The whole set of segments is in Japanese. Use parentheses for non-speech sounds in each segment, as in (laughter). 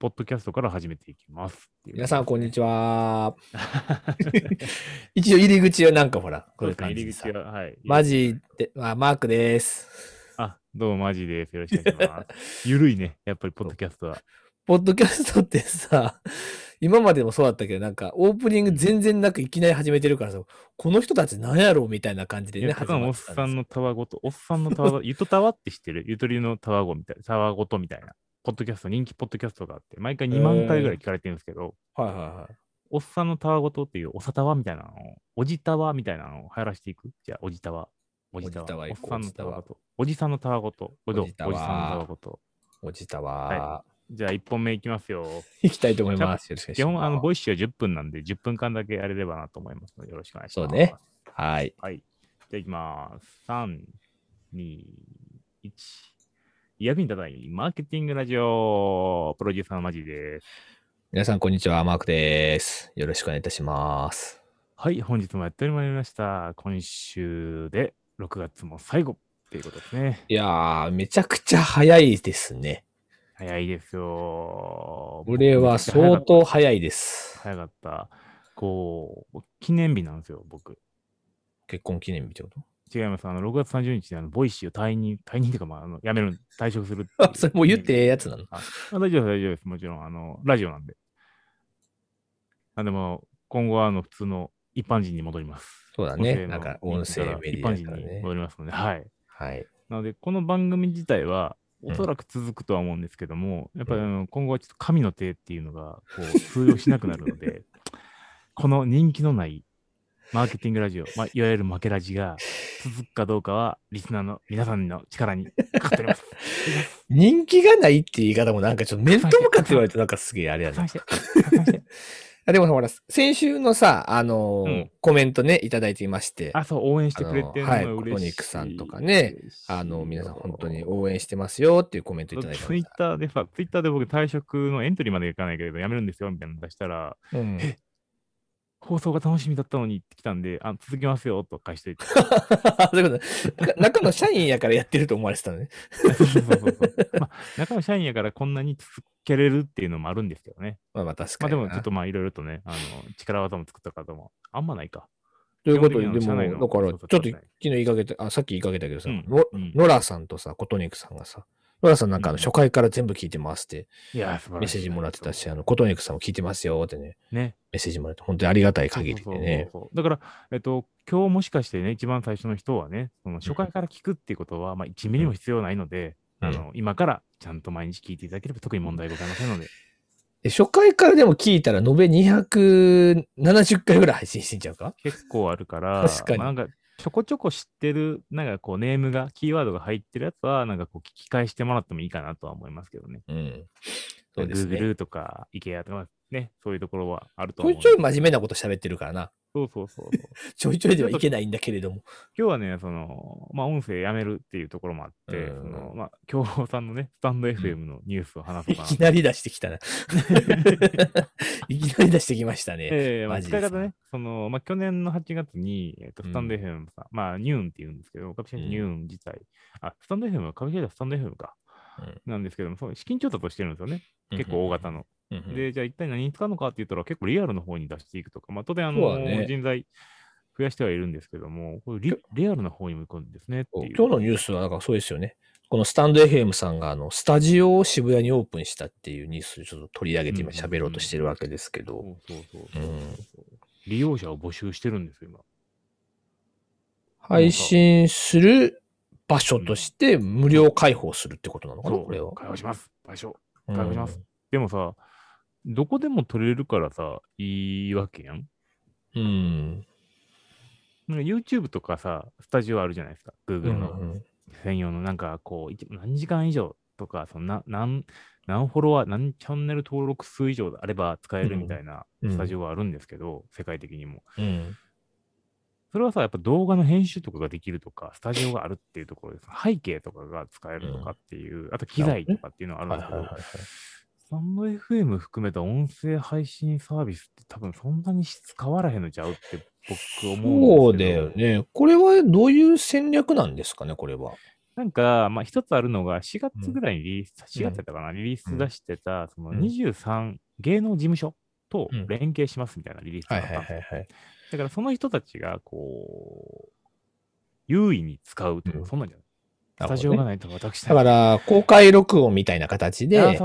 ポッドキャストから始めていきます。皆さん、こんにちは。は。(laughs) 一応入り口はなんかほら、こういう感じでさ口。は、はい。マジで、あ、マークです。あ、どうもマジです。よろしくお願いします。(laughs) ゆるいね、やっぱりポッドキャストは。ポッドキャストってさ、今までもそうだったけど、なんかオープニング全然なくいきなり始めてるからさ、この人たち何やろうみたいな感じでね、始まってたんですさんのたわごと、おっさんのたわご、ゆとたわって知ってる？ゆとりのたわごみたいな、たわごとみたいな、ポッドキャスト、人気ポッドキャストがあって、毎回2万回ぐらい聞かれてるんですけど、はいはいはい。おっさんのたわごとっていう、おさたわみたいなのを、おじたわみたいなのを流行らしていく？じゃあ、おじたわ。おじたわ。おっさんのたわおごと。おじさんのたわごと。おじたわおじさんのたわごと。おじたわ、はじゃあ、1本目いきますよ。行きたいと思います。よろしくお願いします。基本、あの、 Voicy は10分なんで、10分間だけやれればなと思いますので、よろしくお願いします。そうね。はい。はい。じゃあ、いきます。3、2、1。役に立たないマーケティングラジオ、プロデューサーのマジです。皆さん、こんにちは。マークです。よろしくお願いいたします。はい、本日もやってまいりました。今週で6月も最後っていうことですね。いやー、めちゃくちゃ早いですね。早いですよ。これは相当早いです。早かった。こう、記念日なんですよ、僕。結婚記念日ってこと？違います。あの、6月30日にあの、 Voicy を退任、退任っていうか、まあ、あの辞める、退職するあ、それもう言ってええやつなの？ああ大丈夫です、大丈夫です。もちろん、あの、ラジオなんで。あでも、今後は、あの、普通の一般人に戻ります。そうだね。なんか音声メディアだからねに戻りますので、はい。はい。なので、この番組自体は、うんおそらく続くとは思うんですけども、やっぱりあの今後はちょっと神の手っていうのがこう通用しなくなるので、(laughs) この人気のないマーケティングラジオ、まあ、いわゆる負けラジが続くかどうかは、リスナーの皆さんの力にかかっております。(laughs) 人気がないっていう言い方もなんかちょっと面と向かって言われるとなんかすげえあれやな。(laughs) でもほら、先週のさ、あのーうん。コメントね、いただいていまして、あ、そう、応援してくれてるのがあのはい嬉しい。コトニックさんとかねあの、皆さん本当に応援してますよっていうコメントいただいてツイッターでさ、ツイッターで僕退職のエントリーまでいかないけれど、辞めるんですよ、みたいなの出したら、うん、え放送が楽しみだったのにって来たんで、あ、続きますよ、と返しといて。(laughs) そういうことな中の社員やからやってると思われてたのね。そうそうそうそう。まあ、中の社員やからこんなに続けれるっていうのもあるんですけどね。まあまあ確まあで。もちょっとまあいろいろとね、あの、力技も作った方もあんまないか。ということ？で、でも、だから、ちょっと昨日言いかけた、あ、さっき言いかけたけどさ、うんノラさんとさ、コトニックさんがさ、ノラさんなんかあのうん初回から全部聞いてますっていや。メッセージもらってたし、あの、コトニックさんも聞いてますよってね、ね。メッセージもらって、本当にありがたい限りそうそうでね。そうそうだから、えっと、今日もしかしてね、一番最初の人はね、その初回から聞くっていうことは、まあ1ミリも必要ないので、うんあの、今からちゃんと毎日聞いていただければ特に問題ございませんので。で初回からでも聞いたら延べ270回ぐらい配信してんちゃうか？結構あるから、確かにまあなんかちょこちょこ知ってる、なんかこうネームが、キーワードが入ってるやつは、なんかこう聞き返してもらってもいいかなとは思いますけどね。うん。そうですね。Google とか IKEA とかね、そういうところはあるとちょい思う。ちょい真面目なこと喋ってるからな。そうそうそうそう。(laughs) ちょいちょいではいけないんだけれども。今日はね、その、まあ音声やめるっていうところもあって、うんそのまあ、京宝さんのね、スタンド FM のニュースを話そいうかな。きなり出してきたな。いきなり出してきましたね。(laughs) ええまあ、使い方ね、その、まあ、去年の8月に、えっと、うんスタンド FM さん、まあ、ニューンって言うんですけど、株式会社うんニューン自体、あ、スタンド FM は株式会社スタンド FM か、なんですけども、そう資金調達をしてるんですよね。結構大型の。うんうん。で、じゃあ一体何に使うのかって言ったら、結構リアルの方に出していくとか、まあ、当然、あの、ね人材増やしてはいるんですけども、これリリアルな方に向くんですねっていう。今日のニュースはなんかそうですよね。このスタンド FM さんがあのスタジオを渋谷にオープンしたっていうニュースをちょっと取り上げて今うんうん喋ろうとしてるわけですけど。そうそうそうそううん利用者を募集してるんですよ、今。配信する場所として無料開放するってことなのかなそうこれは。開放します。賠償。うん開放します。でもさ、どこでも取れるからさ、いいわけやん。うん。なんか YouTube とかさ、スタジオあるじゃないですか。う Google んの専用の、なんかこう、一何時間以上とか、そんな、何、何フォロワー、何チャンネル登録数以上あれば使えるみたいなうんスタジオがあるんですけど、世界的にも。うん。それはさ、やっぱ動画の編集とかができるとか、スタジオがあるっていうところです。背景とかが使えるとかっていう、あと機材とかっていうのがあるんですけどはいはいはい、はい。スタンド FM 含めた音声配信サービスって多分そんなに質変わらへんのちゃうって僕思うんですけど。そうだよね。これはどういう戦略なんですかねこれは。なんか、まあ、一つあるのが、4月ぐらいにリリース、4月やったかな、リリース出してた、そのうん23芸能事務所とうん連携しますみたいなリリースはいがあった。だからその人たちが、こう、優位に使うとか、うんそんなんじゃない。スタジオがないと私だから、公開録音みたいな形あで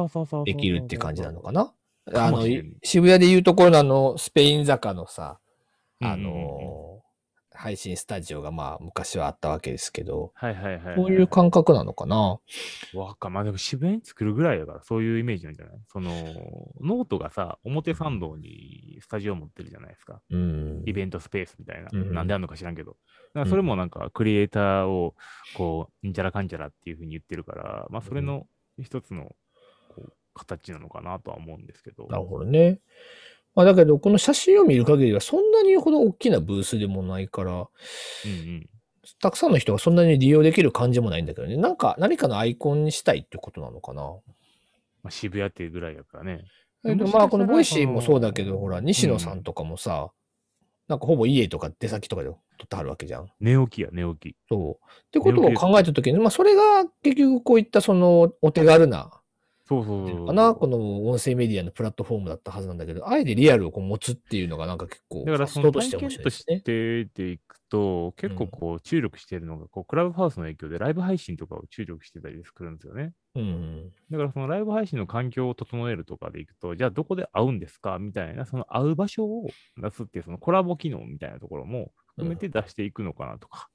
できるって感じなのかな？かあの渋谷でいうところのあの、スペイン坂のさ、あの、配信スタジオがまあ昔はあったわけですけど、はいはいはいはい。こういう感覚なのかな？わかまあでも渋谷に作るぐらいだから、そういうイメージなんじゃない？その、ノートがさ、表参道にスタジオ持ってるじゃないですか。うん。イベントスペースみたいな。うんなんであんのか知らんけど。それもなんか、クリエイターを、こう、んちゃらかんちゃらっていうふうに言ってるから、まあそれの一つの、こう、形なのかなとは思うんですけど。なるほどね。まあだけど、この写真を見る限りはそんなにほど大きなブースでもないから、うんうん。たくさんの人がそんなに利用できる感じもないんだけどね。なんか、何かのアイコンにしたいってことなのかな。まあ、渋谷っていうぐらいやからね。えっと、まあ、この Voicy もそうだけど、ほら、西野さんとかもさ、なんかほぼ家とか出先とかで撮ってはるわけじゃん。寝起きや、寝起き。そう。ってことを考えたときに、まあ、それが結局こういったそのお手軽な、そうそうそうかな、この音声メディアのプラットフォームだったはずなんだけど、あえてリアルをこう持つっていうのがなんか結構、だからそ発想としての体験とし。てでいくと、結構こう注力しているのが、こうクラブハウスの影響でライブ配信とかを注力してたりするんですよね。うん。だからそのライブ配信の環境を整えるとかでいくと、じゃあどこで会うんですかみたいな、その会う場所を出すっていう、そのコラボ機能みたいなところも含めて出していくのかなとか。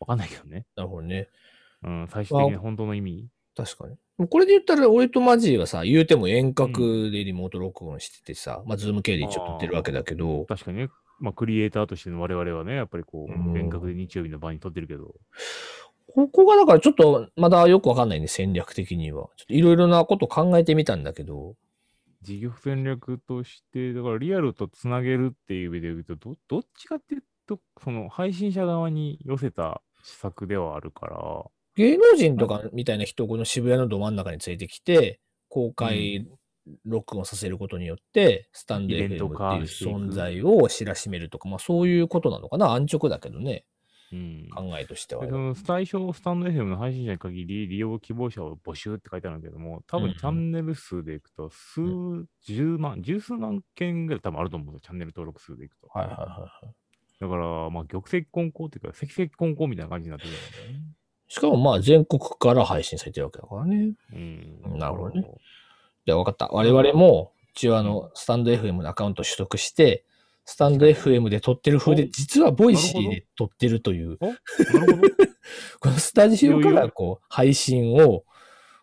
わかんないけどね。なるほどね。うん、最終的に本当の意味？確かに。もうこれで言ったら、俺とマジーはさ、言うても遠隔でリモート録音しててさ、まあ、ズーム系で一応撮ってるわけだけど、確かにね、まあ、クリエイターとしての我々はね、やっぱりこう遠隔で日曜日の場に撮ってるけど、ここがだからちょっとまだよくわかんないね、戦略的には。ちょっといろいろなこと考えてみたんだけど、事業戦略として、だからリアルとつなげるっていう意味で言うと、どどっちかっていうと、その配信者側に寄せた施策ではあるから、芸能人とかみたいな人をこの渋谷のど真ん中に連れてきて、公開録音させることによって、スタンド FM トっていう存在を知らしめるとか、まあそういうことなのかな。安直だけどね、うん。考えとしては最初、スタンド FM の配信者に限り、利用希望者を募集って書いてあるんだけども、多うんうん分チャンネル数でいくと、数十万、十数万件ぐらい多分あると思うんですよ、チャンネル登録数でいくと。はいはいはいはい。だから、まあ、玉石混交っていうか、赤石混交みたいな感じになってくるんだよね。しかもまあ全国から配信されてるわけだからね。うん。なるほどねじゃあ分かった。我々も、一応あの、スタンド FM のアカウント取得して、スタンド FM で撮ってる風で、お実は Voicy で撮ってるという、おなるほど。(laughs) このスタジオからこう、配信を、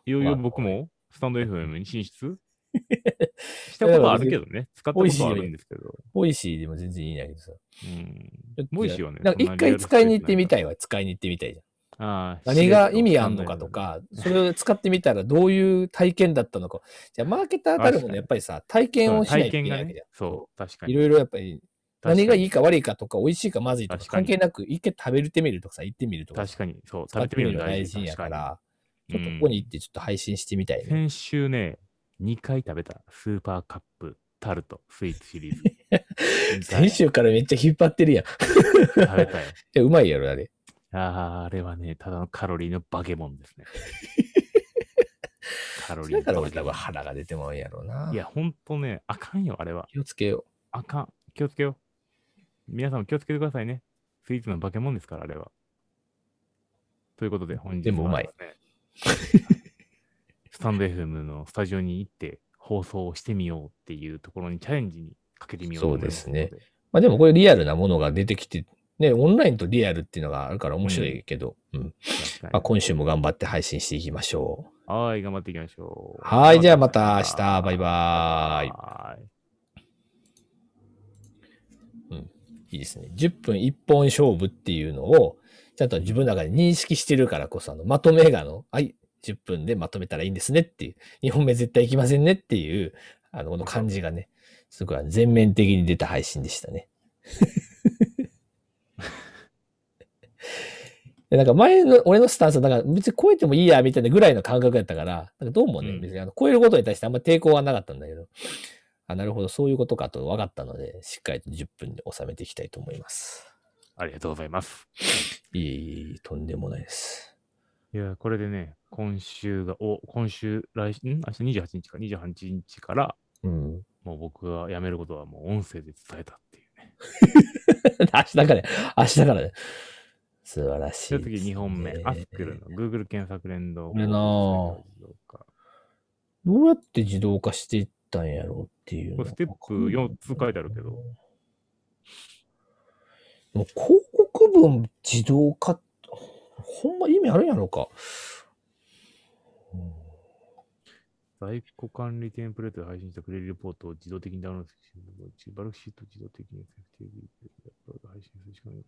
いよいよまあ僕もスタンド FM に進出？(laughs) したことはあるけどね。使ったことはあるんですけど。 Voicy でも全然いいんだけどさ。うん。 Voicy はね。なんか一回使いに行ってみたい。いわ、使いに行ってみたいじゃん。ああ何が意味あんのかと。か、それを使ってみたらどういう体験だったのか。じゃあ、マーケターたるものやっぱりさ、体験をしないといけないわけじゃん。。そう、確かに。いろいろやっぱり、何がいいかか悪いかとか、美味しいかまずいとか関係なく、一回食べてみるとかさ、行ってみるとかさ、確かに、そう、食べてみるの大事やか。確ら、ちにょっとここに行ってちょっと配信してみたいね。先週ね、2回食べたスーパーカップタルトスイーツシリーズ。(laughs) 先週からめっちゃ引っ張ってるやん。食べたよ。(laughs) いやうまいやろ、あれ。ああ、あれはね、ただのカロリーのバケモンですね。(laughs) カロリーだからのバケモン。俺多分腹が出てまうんやろうな。いや、ほんとね、あかんよ、あれは。気をつけよあかん。気をつけよう。皆さんも気をつけてくださいね。スイーツの化け物ですから、あれは。ということで、本日はでもうまい。(laughs) スタンド FM のスタジオに行って放送をしてみようっていうところにチャレンジにかけてみようと思います。そうですまあでもこれリアルなものが出てきて、ね、オンラインとリアルっていうのがあるから面白いけど、うん。確かにまあ今週も頑張って配信していきましょう。はい、頑張っていきましょう。はいじゃあまた明日バイバーイはいいいですね。10分1本勝負っていうのを、ちゃんと自分の中で認識してるからこそ、あの、まとめがあの、はい、10分でまとめたらいいんですねっていう、2本目絶対いきませんねっていう、あの、この感じがね、すごい全面的に出た配信でしたね。でなんか前の、俺のスタンスは、なんか別に超えてもいいや、みたいなぐらいの感覚やったから、なんかどうもね、うん別にあの超えることに対してあんま抵抗はなかったんだけど、あ、なるほど、そういうことかと分かったので、しっかりと10分で収めていきたいと思います。ありがとうございます。いえいえとんでもないです。いいや、これでね、今週が、お、今週、来週、ん？明日28日か、28日から、うん。もう僕が辞めることはもう音声で伝えたっていうね。(laughs) 明日からね、明日からね。素晴らしそいね。の次2本目、アスクルの Google 検索連動。これなぁどうやって自動化していったんやろうっていうステップ4つ書いてあるけど。でも広告文自動化、ほんま意味あるんやろうか。うん在庫管理テンプレートで配信したクレリレポートを自動的にダウンロードする。バルクシートを自動的に FTP でアップロード配信するしかない。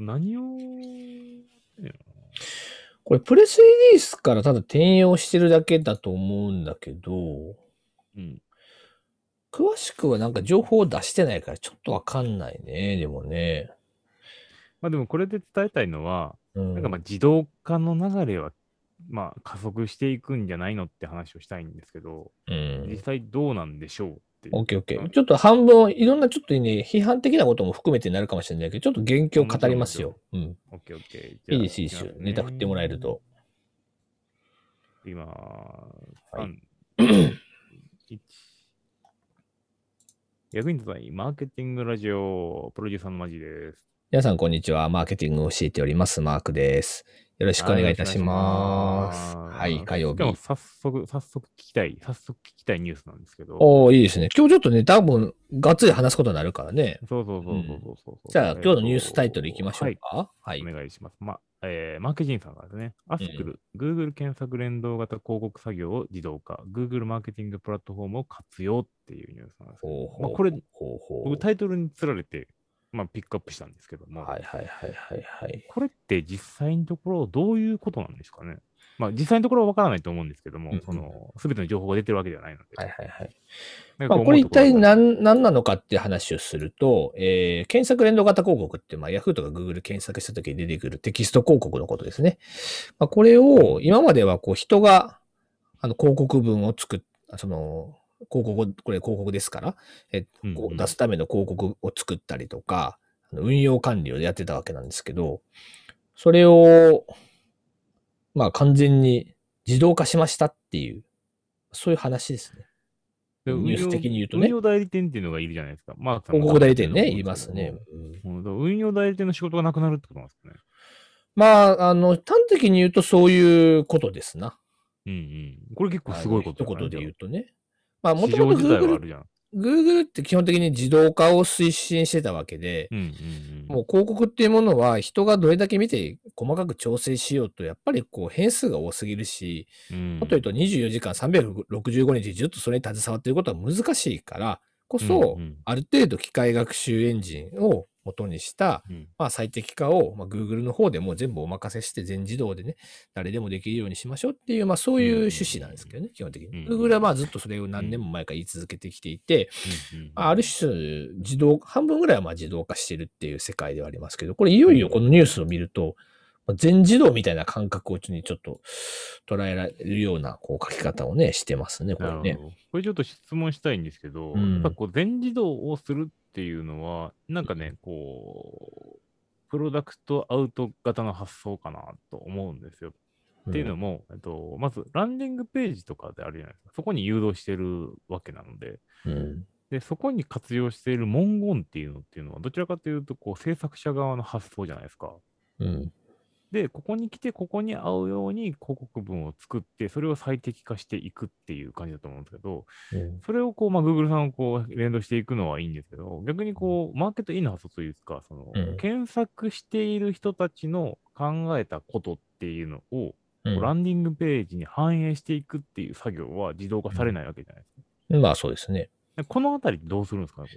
何を、これプレスリリースからただ転用してるだけだと思うんだけど、うん。詳しくはなんか情報を出してないからちょっとわかんないね、でもね。まあでもこれで伝えたいのは、うん。なんかまあ自動化の流れは、まあ加速していくんじゃないのって話をしたいんですけど、うん実。際どうなんでしょう？っていう。オッケーオッケー。ちょっと半分、いろんなちょっとね、批判的なことも含めてになるかもしれないけど、ちょっと元気を語りますよ。うん。オッケーオッケー。いいです、いいですよ。ネタ振ってもらえる。と。今、はい3、1。役に立たないマーケティングラジオ、プロデューサーのマジです。皆さん、こんにちは。マーケティングを教えております。マークです。よろしくお願いいたします。はい、火曜日。早速、早速聞きたい、早速聞きたいニュースなんですけど。おーいいですね。今日ちょっとね、多分、がっつり話すことになるからね。そうそうそうそうそうそう、じゃあ、今日のニュースタイトルいきましょうか。はい。お願いします。ま、えーマーケティングさんからですね、アスクル、Google 検索連動型広告作業を自動化、Google マーケティングプラットフォームを活用っていうニュースなんですけど、ほうほうまあ、これ、ほうほう僕タイトルにつられて、まあ、ピックアップしたんですけども、はいはいはいはいはい。これって実際のところどういうことなんですかね？まあ、実際のところは分からないと思うんですけども、うんうんその、すべての情報が出てるわけではないので。はいはいはい。まあ、これ一体何何なのかっていう話をすると、えー検索連動型広告って、まあ、Yahoo とか Google 検索した時に出てくるテキスト広告のことですね。まあ、これを今まではこう人があの広告文を作っ、その広告を、これ広告ですから、えうんう出すための広告を作ったりとか、運用管理をやってたわけなんですけど、それを、まあ完全に自動化しましたっていう、そういう話ですね。でニュース的に言うとね運用代理店っていうのがいるじゃないですか。マークさんも広告代理店ね、言いますね。うん運用代理店の仕事がなくなるってことなんですかね。まあ、あの、端的に言うとそういうことですな。うんうん。これ結構すごいことあの一言で言うう。とね。まあ、も市ともと Google。Google って基本的に自動化を推進してたわけで、うんうんうん。もう広告っていうものは人がどれだけ見て細かく調整しようと、やっぱりこう変数が多すぎるし、うん、もっと言うと24時間365日ずっとそれに携わっていることは難しいからこそ、うんうんある程度機械学習エンジンを元にした、うん。まあ、最適化を、まあ、Google の方でもう全部お任せして全自動でね、誰でもできるようにしましょうっていう、まあそういう趣旨なんですけどね、基本的に。うん Google はまあずっとそれを何年も前から言い続けてきていて、うんうんまあある種自動、半分ぐらいはまあ自動化してるっていう世界ではありますけど、これいよいよこのニュースを見ると、まあ全自動みたいな感覚をちょっと捉えられるようなこう書き方をね、してますね、これね。これちょっと質問したいんですけど、うん。やっぱこう全自動をするっていうのは、なんかね、こう、プロダクトアウト型の発想かなと思うんですよ。っていうのも、えっと、まずランディングページとかであるじゃないですか。そこに誘導してるわけなので、うん。で、そこに活用している文言っていうのっていうのは、どちらかというと、こう、制作者側の発想じゃないですか。うん。で、ここに来て、ここに合うように広告文を作って、それを最適化していくっていう感じだと思うんですけど、うん。それをこう、まあ、Google さんをこう、連動していくのはいいんですけど、逆にこう、マーケットインの発想というか、その、うん。検索している人たちの考えたことっていうのを、うん。ランディングページに反映していくっていう作業は自動化されないわけじゃないですか。まあそうですね。でこのあたりどうするんですかね、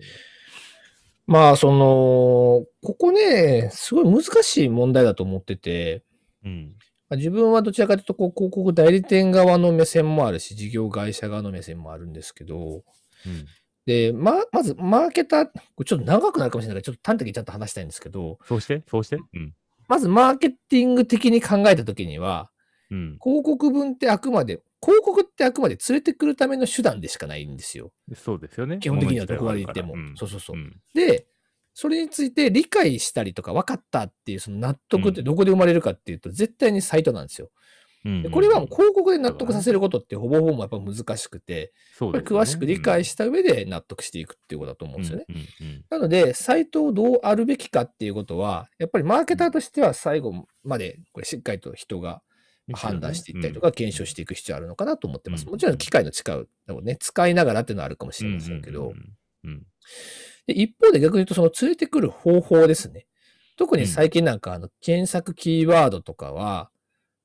まあその、ここね、すごい難しい問題だと思ってて、うん。まあ自分はどちらかというとこう広告代理店側の目線もあるし、事業会社側の目線もあるんですけど、うん。で、ま、まず、マーケター、ちょっと長くなるかもしれないから、ちょっと端的にちゃんと話したいんですけど、そうしてそうして？うん。まず、マーケティング的に考えたときには、うん。広告文ってあくまで、広告ってあくまで連れてくるための手段でしかないんですよ。そうですよね。基本的にはどこまで言っても。そうそうそう。うんで、それについて理解したりとか分かったっていうその納得ってどこで生まれるかっていうと、絶対にサイトなんですよ。うんでこれは広告で納得させることってほぼほぼやっぱ難しくて、詳しく理解した上で納得していくっていうことだと思うんですよね。うんうんうんなので、サイトをどうあるべきかっていうことは、やっぱりマーケターとしては最後までこれしっかりと人が判断していったりとか、検証していく必要あるのかなと思ってます。うん。もちろん機械の使う、ね、使いながらっていうのはあるかもしれませんけど、で一方で逆に言うと、その連れてくる方法ですね。特に最近なんかあの検索キーワードとかは、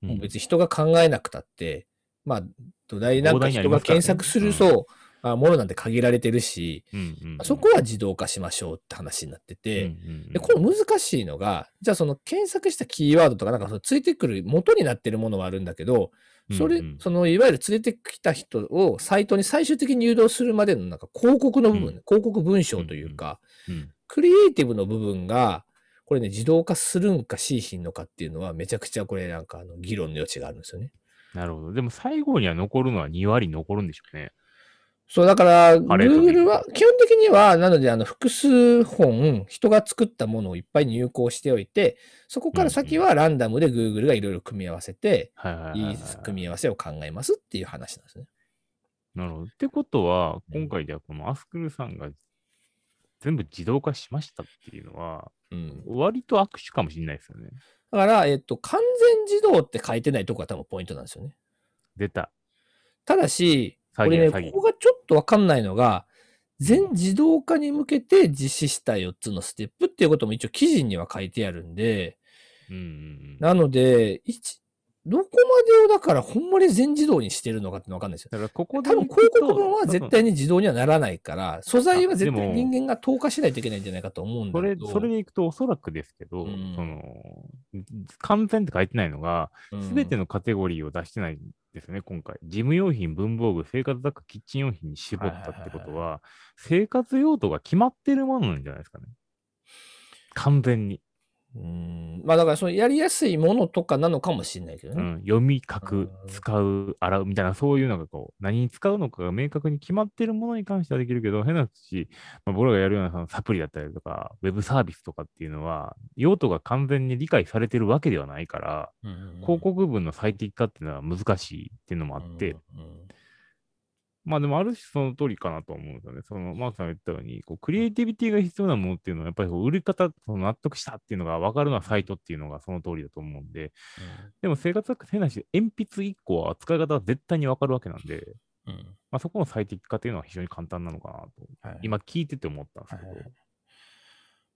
うん。もう別に人が考えなくたって、まあ、土台なんか人が検索する、うんそう、あものなんて限られてるし、うんうんうんそこは自動化しましょうって話になってて、うんうんうんで、この難しいのが、じゃあその検索したキーワードとか、なんかそのついてくる元になってるものはあるんだけど、それ、うんうんそのいわゆる連れてきた人をサイトに最終的に誘導するまでのなんか広告の部分、うん広告文章というか、うんクリエイティブの部分が、これね、自動化するんかしいひんのかっていうのは、めちゃくちゃこれなんかあの議論の余地があるんですよね。なるほど。でも最後には残るのは2割残るんでしょうね。そう、だから、Google は、基本的には、なので、あの、複数本、人が作ったものをいっぱい入稿しておいて、そこから先はランダムで Google がいろいろ組み合わせて、はいはい組み合わせを考えますっていう話なんですね。なるほど。ってことは、うん今回ではこのアスクルさんが全部自動化しましたっていうのは、うん。割と握手かもしれないですよね。だから、えっと、完全自動って書いてないとこが多分ポイントなんですよね。出た。ただし、これね、ここがちょっとわかんないのが、全自動化に向けて実施した4つのステップっていうことも一応記事には書いてあるんで、うんうんうん。なので、一どこまでをだからほんまに全自動にしてるのかってのわかんないですよ。だからここで多分広告文は絶対に自動にはならないから、素材は絶対人間が投下しないといけないんじゃないかと思うんだそれ、けど。それでいくとおそらくですけど、うんその、完全って書いてないのが、うんすべてのカテゴリーを出してないんですね、今回。事務用品、文房具、生活雑貨、キッチン用品に絞ったってことは、生活用途が決まってるものなんじゃないですかね。完全に。うん。まあだからそのやりやすいものとかなのかもしれないけどね。うん、読み、書くうん、使う、洗うみたいな、そういうのがこう、何に使うのかが明確に決まってるものに関してはできるけど、変な話、まあ、僕らがやるようなそのサプリだったりとか、ウェブサービスとかっていうのは、用途が完全に理解されてるわけではないから、うん広告文の最適化っていうのは難しいっていうのもあって、うんうんまあでもある種その通りかなと思うんですよね。そのマークさんが言ったように、こうクリエイティビティが必要なものっていうのは、やっぱりこう売り方、その納得したっていうのが分かるのはサイトっていうのがその通りだと思うんで、でも生活雑貨変なし、鉛筆1個は使い方は絶対に分かるわけなんで、うん。まあ、そこの最適化っていうのは非常に簡単なのかなと、はい。今聞いてて思ったんですけど、はいはい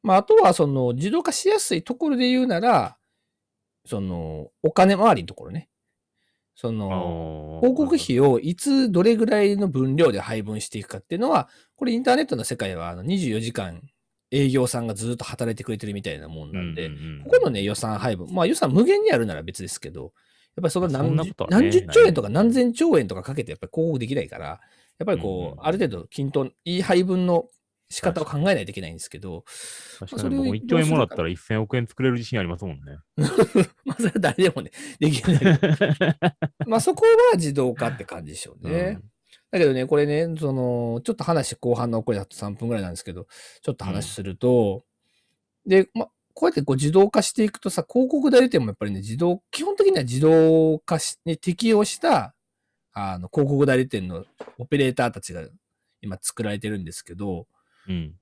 まあ、あとは、その、自動化しやすいところで言うなら、その、お金回りのところね。その、広告費をいつどれぐらいの分量で配分していくかっていうのは、これインターネットの世界はあの24時間営業さんがずっと働いてくれてるみたいなもんなんで、ここのね予算配分、まあ予算無限にあるなら別ですけど、やっぱりそのそ何十んなことはね。何十兆円とか何千兆円とかかけてやっぱり広告できないから、やっぱりこう、うんうん。ある程度均等、いい配分の仕方を考えないといけないんですけど、確かに僕も1兆円もらったら1000億円作れる自信ありますもんね。(laughs) まあそれは誰でもね、(laughs) できない。(laughs) まあそこは自動化って感じでしょうね。だけどね、これね、その、ちょっと話後半のこれだと3分ぐらいなんですけど、ちょっと話すると、で、ま、こうやってこう自動化していくとさ、広告代理店もやっぱりね、自動、基本的には自動化しに適用した、あの、広告代理店のオペレーターたちが今作られてるんですけど、うん。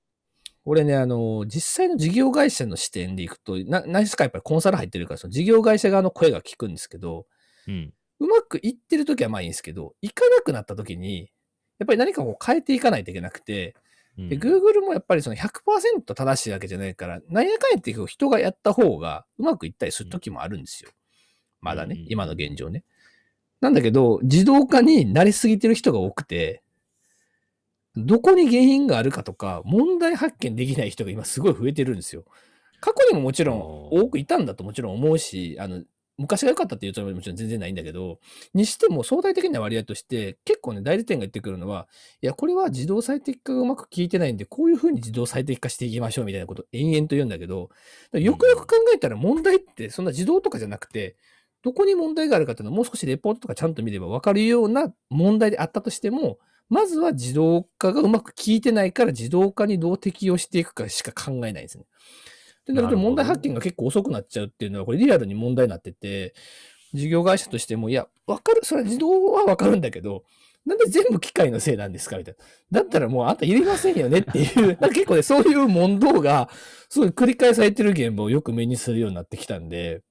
これね、あの、実際の事業会社の視点でいくと、な、何ですかやっぱりコンサル入ってるから、その事業会社側の声が聞くんですけど、うん。うまくいってるときはまあいいんですけど、いかなくなったときに、やっぱり何かこう変えていかないといけなくて、うんで、Google もやっぱりその100%正しいわけじゃないから、なんやかんやって人がやった方がうまくいったりするときもあるんですよ。まだねうん、今の現状ね。なんだけど、自動化に慣れすぎてる人が多くて、どこに原因があるかとか、問題発見できない人が今すごい増えてるんですよ。過去にももちろん多くいたんだともちろん思うし、あの、昔が良かったっていうつもりはもちろん全然ないんだけど、にしても相対的な割合として、結構ね、代理店が言ってくるのは、いや、これは自動最適化がうまく効いてないんで、こういうふうに自動最適化していきましょうみたいなことを延々と言うんだけど、よくよく考えたら問題ってそんな自動とかじゃなくて、どこに問題があるかっていうのをもう少しレポートとかちゃんと見れば分かるような問題であったとしても、まずは自動化がうまく効いてないから自動化にどう適用していくかしか考えないんですね。で、なると問題発見が結構遅くなっちゃうっていうのは、これリアルに問題になってて、事業会社としても、いや、わかる、それは自動はわかるんだけど、なんで全部機械のせいなんですかみたいな。だったらもうあんたいりませんよねっていう、(laughs) なんか結構ね、そういう問答が、すごい繰り返されてる現場をよく目にするようになってきたんで、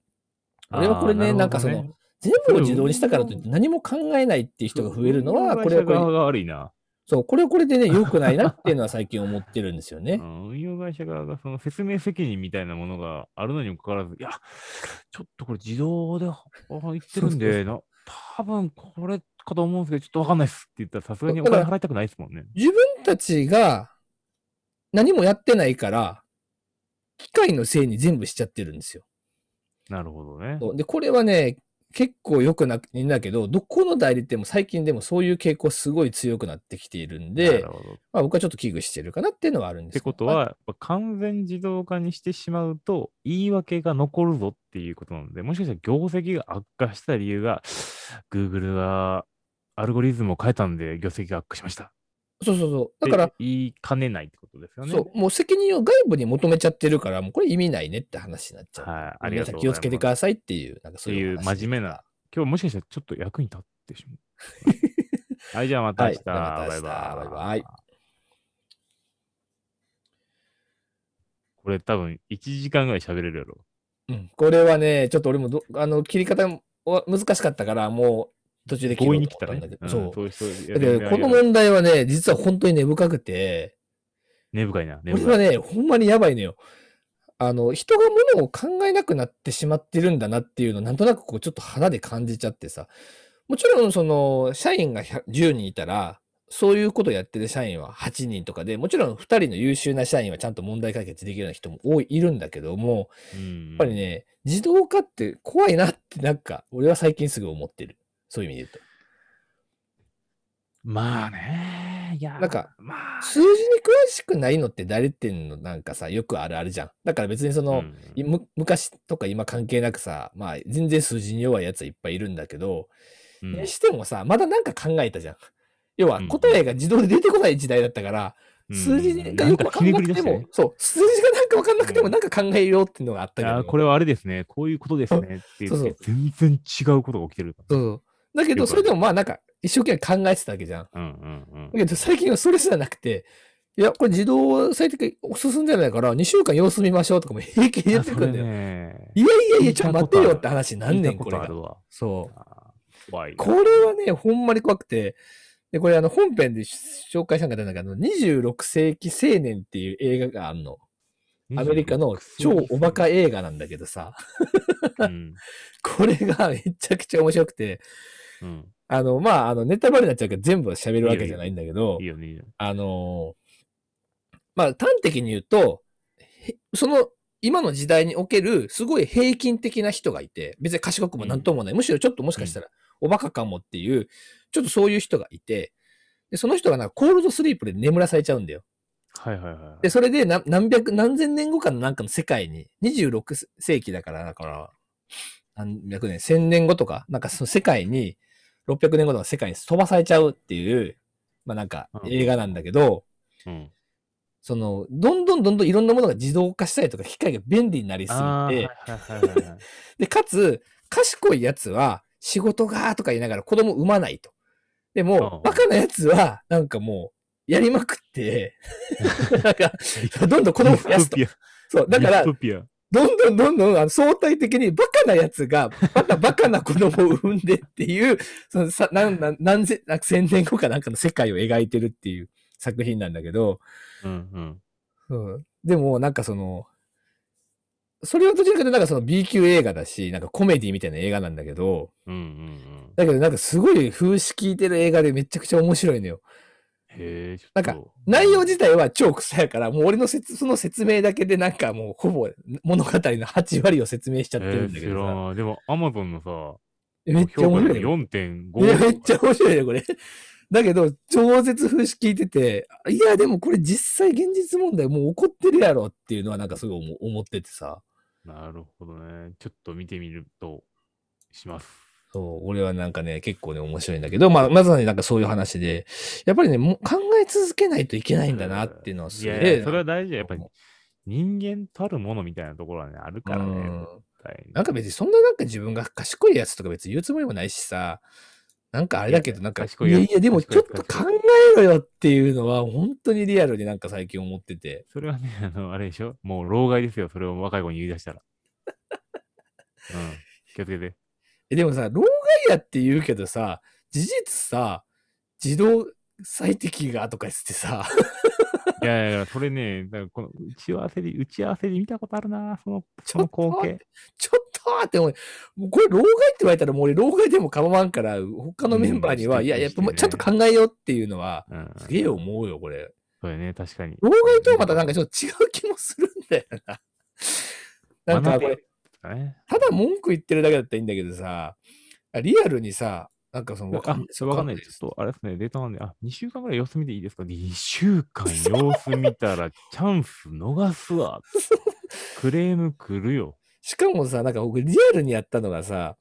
俺はこれね、あーなんかその、、全部を自動にしたからといって何も考えないっていう人が増えるのは、これはこれ、運用会社側が悪いな。そう、これはこれでね、良くないなっていうのは最近思ってるんですよね (laughs) う。ん運用会社側がその説明責任みたいなものがあるのにもかかわらず、いや、ちょっとこれ自動であ言ってるんで、な多分これかと思うんですけど、ちょっとわかんないっすって言ったらさすがにお金払いたくないですもんね。自分たちが何もやってないから、機械のせいに全部しちゃってるんですよ。なるほどね。で、これはね、結構良くないんだけど、どこの代理店も最近でもそういう傾向すごい強くなってきているんなでまあ僕はちょっと危惧してるかなっていうのはあるんですけどてことは、完全自動化にしてしまうと、言い訳が残るぞっていうことなので、もしかしたら業績が悪化した理由が、Google がアルゴリズムを変えたんで業績が悪化しました。そうそうそう。だから言いかねないってことですよね。そう、もう責任を外部に求めちゃってるから、もうこれ意味ないねって話になっちゃう。はい、ありがとうございます。気をつけてくださいっていう、なんかそういう真面目な。今日もしかしたらちょっと役に立ってしまう。(laughs) はい、じゃあまた明日。はいまた明日バイバイ。バイバイこれ多分1時間ぐらい喋れるやろ。うん。これはね、ちょっと俺もど、あの、切り方は難しかったから、もう途中で強引に来たねと思ったんだけ。ど、うんそう。だけど、この問題はね、実は本当に根深くて、根深いな。根深。これはいね、ほんまにやばいのよ。あの、人が物を考えなくなってしまってるんだなっていうのをなんとなくこうちょっと肌で感じちゃってさ。もちろんその、社員が100 10人いたら、そういうことやってる社員は8人とかで、もちろん2人の優秀な社員はちゃんと問題解決できるような人も多い、いるんだけども、うんやっぱりね、自動化って怖いなってなんか、俺は最近すぐ思ってる。そういう意味で言うと。まあね。いや、なんか、まあ、数字に詳しくないのって誰ってんのなんかさ、よくあるあるじゃん。だから別にその、うん昔とか今関係なくさ、まあ全然数字に弱いやつはいっぱいいるんだけど、うんにしてもさ、まだなんか考えたじゃん。要はうん答えが自動で出てこない時代だったから、数字がよくわかんなくても、そう、数字がなんかわかんなくてもうんなんか考えようっていうのがあったけど。これはあれですね。こういうことですね。って言そうそう全然違うことが起きてる。そうそう。だけど、それでもまあなんか一生懸命考えてたわけじゃん。うんうんうんだ。けど最近はそれすらなくて、いや、これ自動最適進んでないから2週間様子見ましょうとかも平気で言ってくるんだよ。ね。いやいやいや、ちょっと待ってよって話なんねん、これが。そう。怖いな。これはね、ほんまに怖くて、で、これあの本編で紹介したんかったんだけど、26世紀青年っていう映画があんの。アメリカの超おバカ映画なんだけどさ、うん。(laughs) これがめちゃくちゃ面白くて、うん。あの、まあ、あの、ネタバレになっちゃうから全部喋るわけじゃないんだけどいい、よね、いいよ。あのーまあ、端的に言うと、へその、今の時代における、すごい平均的な人がいて、別に賢くもなんともない、むしろちょっともしかしたら、おバカかもっていう、ちょっとそういう人がいて、で、その人がなんかコールドスリープで眠らされちゃうんだよ。はいはいはい。で、それで何何百、何千年後かのなんかの世界に、26世紀だから、だから、何百年、千年後とか、なんかその世界に、600年後とかの世界に飛ばされちゃうっていう、まあなんかうん映画なんだけど、うん。その、どんどんどんどんいろんなものが自動化したりとか、機械が便利になりすぎて、はいはいはいはい。(laughs) で、かつ、賢いやつは、仕事がとか言いながら子供産まないと。でもうん、バカなやつは、なんかもう、やりまくって、(laughs) なんか、どんどん子供増やすとそう、だから。どんどんどんどんあの相対的にバカなやつが、またバカな子供を産んでっていう、(laughs) そのさ、なん、なん、何千、なんか千年後かなんかの世界を描いてるっていう作品なんだけど、うんうん。うん。でも、なんかその、それはどちらかというとなんかその B 級映画だし、なんかコメディみたいな映画なんだけど、うんうんうん。だけどなんかすごい風刺効いてる映画でめちゃくちゃ面白いのよ。へえ、なんか。内容自体は超臭やから、もう俺の説、その説明だけでなんかもうほぼ物語の8割を説明しちゃってるんだけどさ。でも、アマゾンのさ、めっちゃ面白いよ。4.5。いや、めっちゃ面白いよ、これ。だけど、超絶風刺聞いてて、いや、でもこれ実際現実問題もう起こってるやろっていうのはなんかすごい思思っててさ。なるほどね。ちょっと見てみるとします。そう、俺はなんかね、結構ね、面白いんだけど、まあ、まずはね、なんかそういう話で、やっぱりね、もう考え続けないといけないんだなっていうのはすげえ。いやそれは大事。やっぱり人間たるものみたいなところはね、あるからね。うんなんか別にそんななんか自分が賢いやつとか別に言うつもりもないしさ、なんかあれだけど、なんか、いやいや、でもちょっと考えろよっていうのは、本当にリアルになんか最近思ってて。それはね、あの、あれでしょ？もう老害ですよ。それを若い子に言い出したら。うん。気をつけて。えでもさ、老害やって言うけどさ、事実さ、自動最適がとか言ってさ、いやいや、それね、だからこの打ち合わせで、打ち合わせで見たことあるな、その、ちその光景て。、ちょっと待って、おいもうこれ老害って言われたらもう俺老害でも構わんから、他のメンバーには、うんいや、やっぱねちゃんと考えようっていうのは、うん。すげえ思うよ、これ。そうやね、確かに。老害とはまたなんかちょっと違う気もするんだよな。なんかこれ、ね、ただ文句言ってるだけだったらいいんだけどさ、リアルにさ、なんかその、わかんあない、わかんない。ちょっと、あれですね、データなんで、あ、2週間ぐらい様子見ていいですか ?2 週間様子見たら、チャンス逃すわ。(laughs) クレーム来るよ。しかもさ、なんか僕リアルにやったのがさ、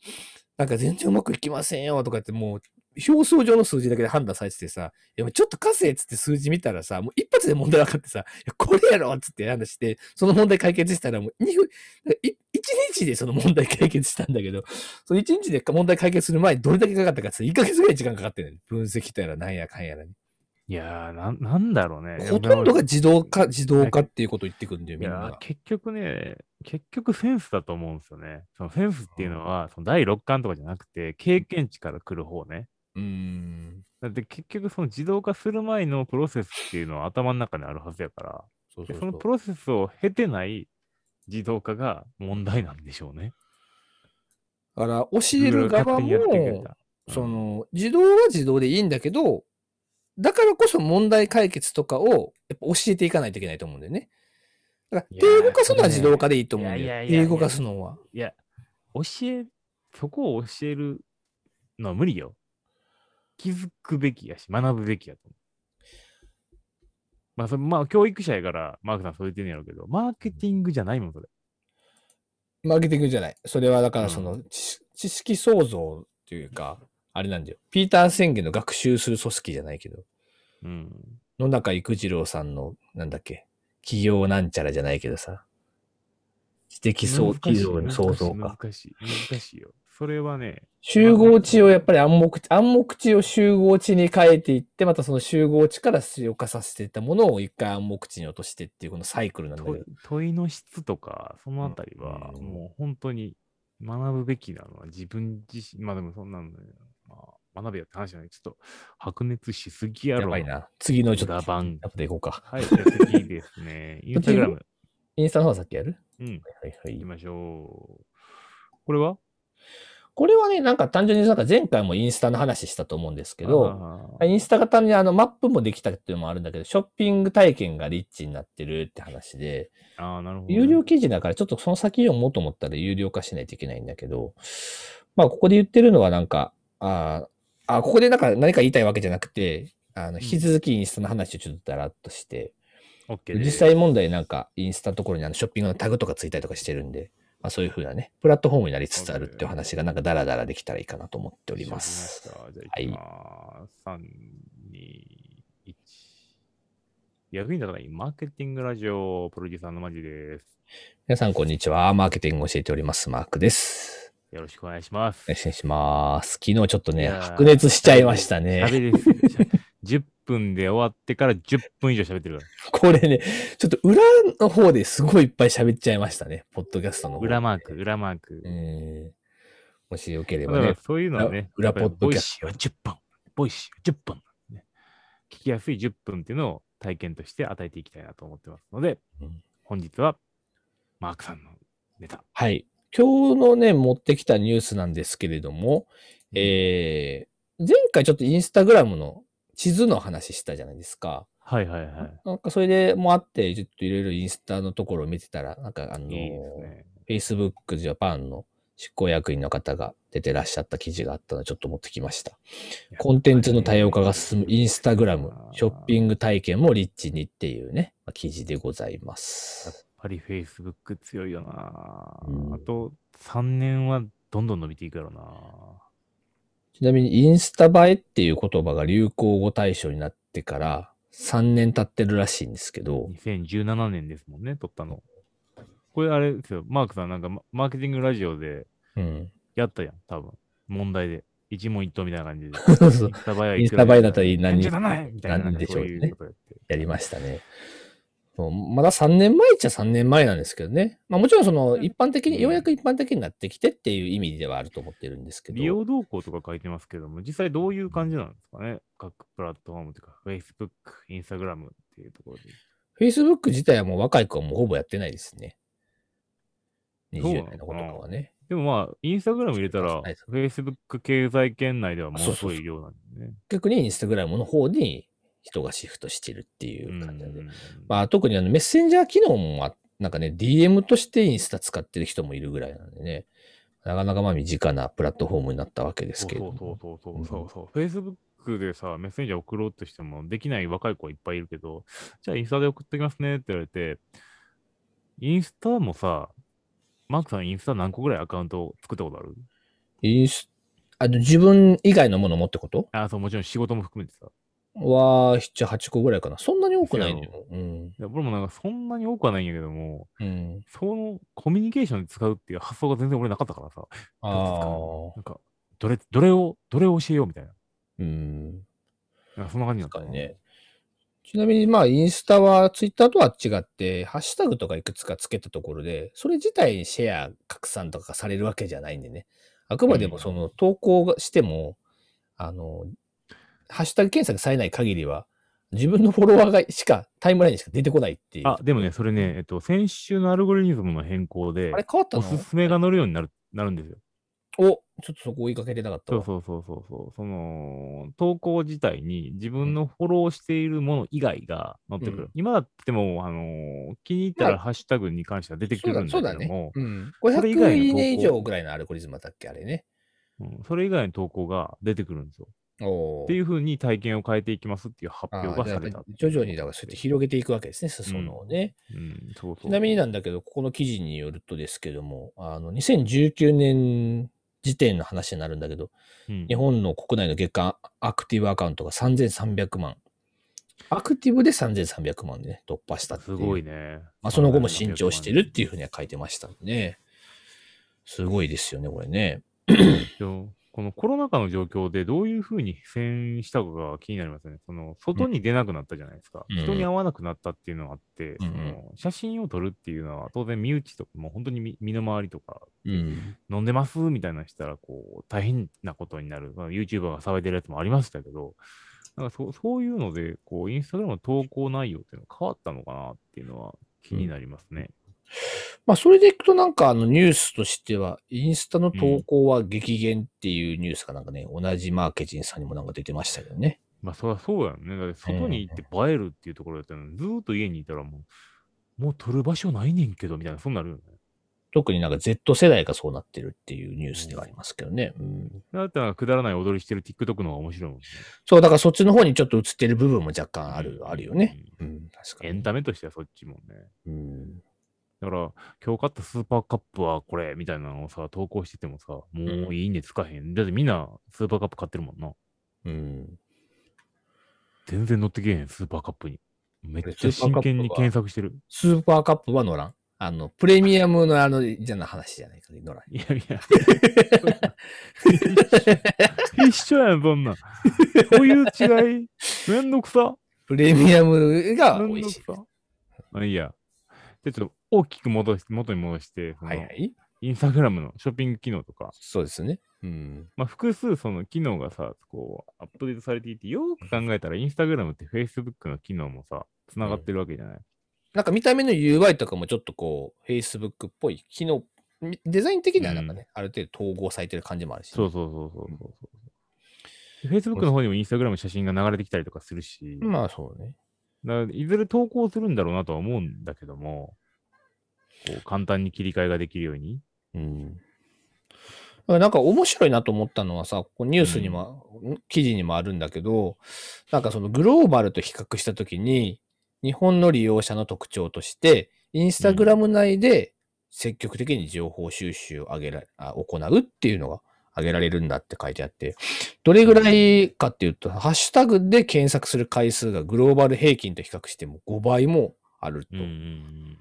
なんか全然うまくいきませんよとかってもう、表層上の数字だけで判断されててさ、いやちょっと稼いっつって数字見たらさ、もう一発で問題分かってさ、いやこれやろっつって話して、その問題解決したらもう2分、い1日でその問題解決したんだけど、その1日で問題解決する前にどれだけかかったかって1ヶ月ぐらい時間かかってるね。分析とやらなんやかんやらに。いやー、なんなんだろうね。ほとんどが自動化、自動化っていうことを言ってくるんだよ、みんなが。結局ね、結局センスだと思うんですよね。そのセンスっていうのは、その第6巻とかじゃなくて、経験値から来る方ね。うーん。だって結局その自動化する前のプロセスっていうのは頭の中にあるはずやから、そうそうそうでそのプ。ロセスを経てない自動化が問題なんでしょうね。だから、教える側も、た。その、自動は自動でいいんだけど、だからこそ問題解決とかをやっぱ教えていかないといけないと思うんだよね。だから、手動かすのは自動化でいいと思うんだよ。手動かすのは。いや、教え、そこを教えるのは無理よ。気づくべきやし、学ぶべきやと思う。まあ、それまあ、教育者やから、マークさんそう言ってんねやろうけど、マーケティングじゃないもん、それ。マーケティングじゃない。それはだからうんその、知知識創造っていうか、あれなんだよ。ピーター宣言の学習する組織じゃないけど、うん。野中育次郎さんの、なんだっけ、企業なんちゃらじゃないけどさ、知的創企業の創造か。難しい難しいよ。それはね、集合値をやっぱり暗黙、暗黙値を集合値に変えていって、またその集合値から出化させていったものを一回暗黙値に落としてっていうこのサイクルなんだけ問ど。問いの質とか、そのあたりは、うんもう本当に学ぶべきなのは自分自身、まあでもそんなの、ね、まあ、学べよって話じゃない。ちょっと白熱しすぎやろ。やばいな。次のちょっと、裏番やっぱでいこうか。はい、次ですね。(laughs) インスタグラム。インスタの方さっきやる？うん、はいはい行き。ましょう。これは？これはね、なんか単純になんか前回もインスタの話したと思うんですけど、インスタ型にあのマップもできたっていうのもあるんだけど、ショッピング体験がリッチになってるって話で、あー、なるほどね、有料記事だからちょっとその先読もうと思ったら有料化しないといけないんだけど、まあここで言ってるのはなんか、あーあ、ここでなんか何か言いたいわけじゃなくて、あの、引き続きインスタの話をちょっとだらっとして、です。実際問題なんかインスタのところにあのショッピングのタグとかついたりとかしてるんで、まあそういうふうなね、プラットフォームになりつつあるっていう話がなんかダラダラできたらいいかなと思っております。いきます。3、2、1。役に立たないマーケティングラジオプロデューサーのマジです。皆さんこんにちは。マーケティングを教えております。マークです。よろしくお願いします。お願いします。昨日ちょっとね、白熱しちゃいましたね。喋りすぎしゃ (laughs) 10分で終わってから10分以上喋ってるかこれね、ちょっと裏の方ですごいいっぱい喋っちゃいましたね。ポッドキャストのら。方。裏マーク、裏マーク。えーもしよければね。そういうのはね、裏ポッドキャスボイシーは10分、ボイシーは10分、ね。聞きやすい10分っていうのを体験として与えていきたいなと思ってますので、うん本日はマークさんのネタ。はい。今日のね、持ってきたニュースなんですけれども、えー、前回ちょっとインスタグラムの地図の話したじゃないですか。はいはいはい。なんかそれでもあって、ちょっといろいろインスタのところを見てたら、なんかあの、いいですね。Facebook Japan の執行役員の方が出てらっしゃった記事があったので、ちょっと持ってきました。コンテンツの多様化が進むインスタグラム、ショッピグ。ング体験もリッチにっていうね、まあ記事でございまやっす。ぱり Facebook 強いよな、うんあと3年はどんどん伸びていくやろなちなみにインスタ映えっていう言葉が流行語大賞になってから3年経ってるらしいんですけど、2017年ですもんね、撮ったの。これあれですよ、マークさんなんかママーケティングラジオでうん。やったやん、多分。問題で。一問一答みたいな感じで。(laughs) インスタ映えだったら何？47円みたいな。何でしょうね。やりましたね。そうまだ3年前っちゃ3年前なんですけどね。まあもちろんその一般的に、うんようやく一般的になってきてっていう意味ではあると思ってるんですけど。利用動向とか書いてますけども、実際どういう感じなんですかね？各プラットフォームというか、Facebook、Instagram っていうところで。Facebook 自体はもう若い子はもうほぼやってないですね。そうなのかな20代の子とかはね。でもまあ、インスタグラム入れたらはい、Facebook 経済圏内ではものすごい量なんでね。逆に Instagram の方に人がシフトしてるっていう感じで。うんまあ特にあのメッセンジャー機能もあなんかね、DM としてインスタ使ってる人もいるぐらいなんでね。なかなかまあ身近なプラットフォームになったわけですけれども。そうそうそうそうそうそう。Facebook でさ、メッセンジャー送ろうとしてもできない若い子はいっぱいいるけど、じゃあインスタで送ってきますねって言われて、インスタもさ、マークさんインスタ何個ぐらいアカウント作ったことある？インスあの自分以外のものもってこと？あ、そう、もちろん仕事も含めてさ。は、7、8個ぐらいかな。そんなに多くないの？よ。うん。いや俺もなんかそんなに多くはないんやけども、うん。そのコミュニケーションで使うっていう発想が全然俺なかったからさ、ああ。なんか、どれ、どれを、どれを教えようみたいな。うん。なんかそんな感じになったね。ちなみに、まあ、インスタはツイッターとは違って、ハッシュタグとかいくつかつけたところで、それ自体にシェア、拡散とかされるわけじゃないんでね。あくまでもその投稿がしても、あの、ハッシュタグ検索されない限りは、自分のフォロワーがしか、タイムラインにしか出てこないっていう。あ、でもね、それね、えっと、先週のアルゴリズムの変更であ、れ変わったおのすすめが載るようになる、なるんですよ。お、ちょっとそこ追いかけてなかったわ。そうそうそうそうそう。その、投稿自体に自分のフォローしているもの以外が載ってくる。うん今だってもう、あのー気に入ったまらハッシュタグに関しては出てくるんだそうだねけども。、うん。それ以外の投稿500いいね以上ぐらいのアルゴリズムだっけ、あれね。うんそれ以外の投稿が出てくるんですよ。おっていうふうに体験を変えていきますっていう発表がされた徐々にだからそうやって広げていくわけですね、裾野をね。ちなみになんだけど、ここの記事によるとですけども、あの、2019年時点の話になるんだけど、うん日本の国内の月間アクティブアカウントが3300万。アクティブで3300万でね、突破した。すごいね。まあ、その後も伸長してるっていうふうには書いてましたね。すごいですよね、これね。このコロナ禍の状況でどういうふうに変したかが気になりますね。その外に出なくなったじゃないですか。うん人に会わなくなったっていうのがあって、うんその写真を撮るっていうのは当然身内とか、もう本当に身身の回りとか、うん。飲んでますみたいなのしたら、こう、大変なことになる。まあ YouTuber が騒いでるやつもありましたけど、なんかそうそういうので、こう、インスタグラムの投稿内容っていうのは変わったのかなっていうのは気になりますね。まあ、それでいくとなんかあのニュースとしては、インスタの投稿は激減っていうニュースがなんかね、同じマーケティングさんにもなんか出てましたけどね。まあ、そりゃそうやんね。だって外に行って映えるっていうところだったら、ずーっと家にいたらもう、もう撮る場所ないねんけど、みたいな、そうなるよね。特になんか Z 世代がそうなってるっていうニュースではありますけどね。うん、だってなんかくだらない踊りしてる TikTok の方が面白いもんね。そう、だからそっちの方にちょっと映ってる部分も若干ある、あるよね。うん、確かに。エンタメとしてはそっちもね。うん。だから、今日買ったスーパーカップはこれ、みたいなのをさ、投稿しててもさ、もういいねつかへん。だってみんなスーパーカップ買ってるもんな。うん。全然乗ってけえへん、スーパーカップに。めっちゃ真剣に検索してる。スーパーカップは乗らん。あの、プレミアムのあの、じゃな話じゃないか、乗らん。いやいや。(laughs) 一緒やん、そんなん。そういう違い？めんどくさ。(laughs) プレミアムが美味しい。あいいや。で、ちょっと大きく戻して、元に戻して、はいはい。インスタグラムのショッピング機能とか、そうですね。うん。まあ、複数その機能がさ、こう、アップデートされていて、よーく考えたら、インスタグラムって Facebook の機能もさ、つながってるわけじゃない。なんか見た目の UI とかもちょっとこう、Facebook っぽい、機能、みデザイン的にはなんかね、ある程度統合されてる感じもあるしね、そうそうそうそうそうそう。Facebook の方にもインスタグラム写真が流れてきたりとかするし、まあそうね。だいずれ投稿するんだろうなとは思うんだけども、こう簡単に切り替えができるように。うん。なんか面白いなと思ったのはさ、ここニュースにも、ん記事にもあるんだけど、なんかそのグローバルと比較したときに、日本の利用者の特徴として、インスタグラム内で積極的に情報収集を上げらあ行うっていうのが上げられるんだって書いてあって、どれぐらいかっていうと、ハッシュタグで検索する回数がグローバル平均と比較しても5倍もあると。うんうんうん。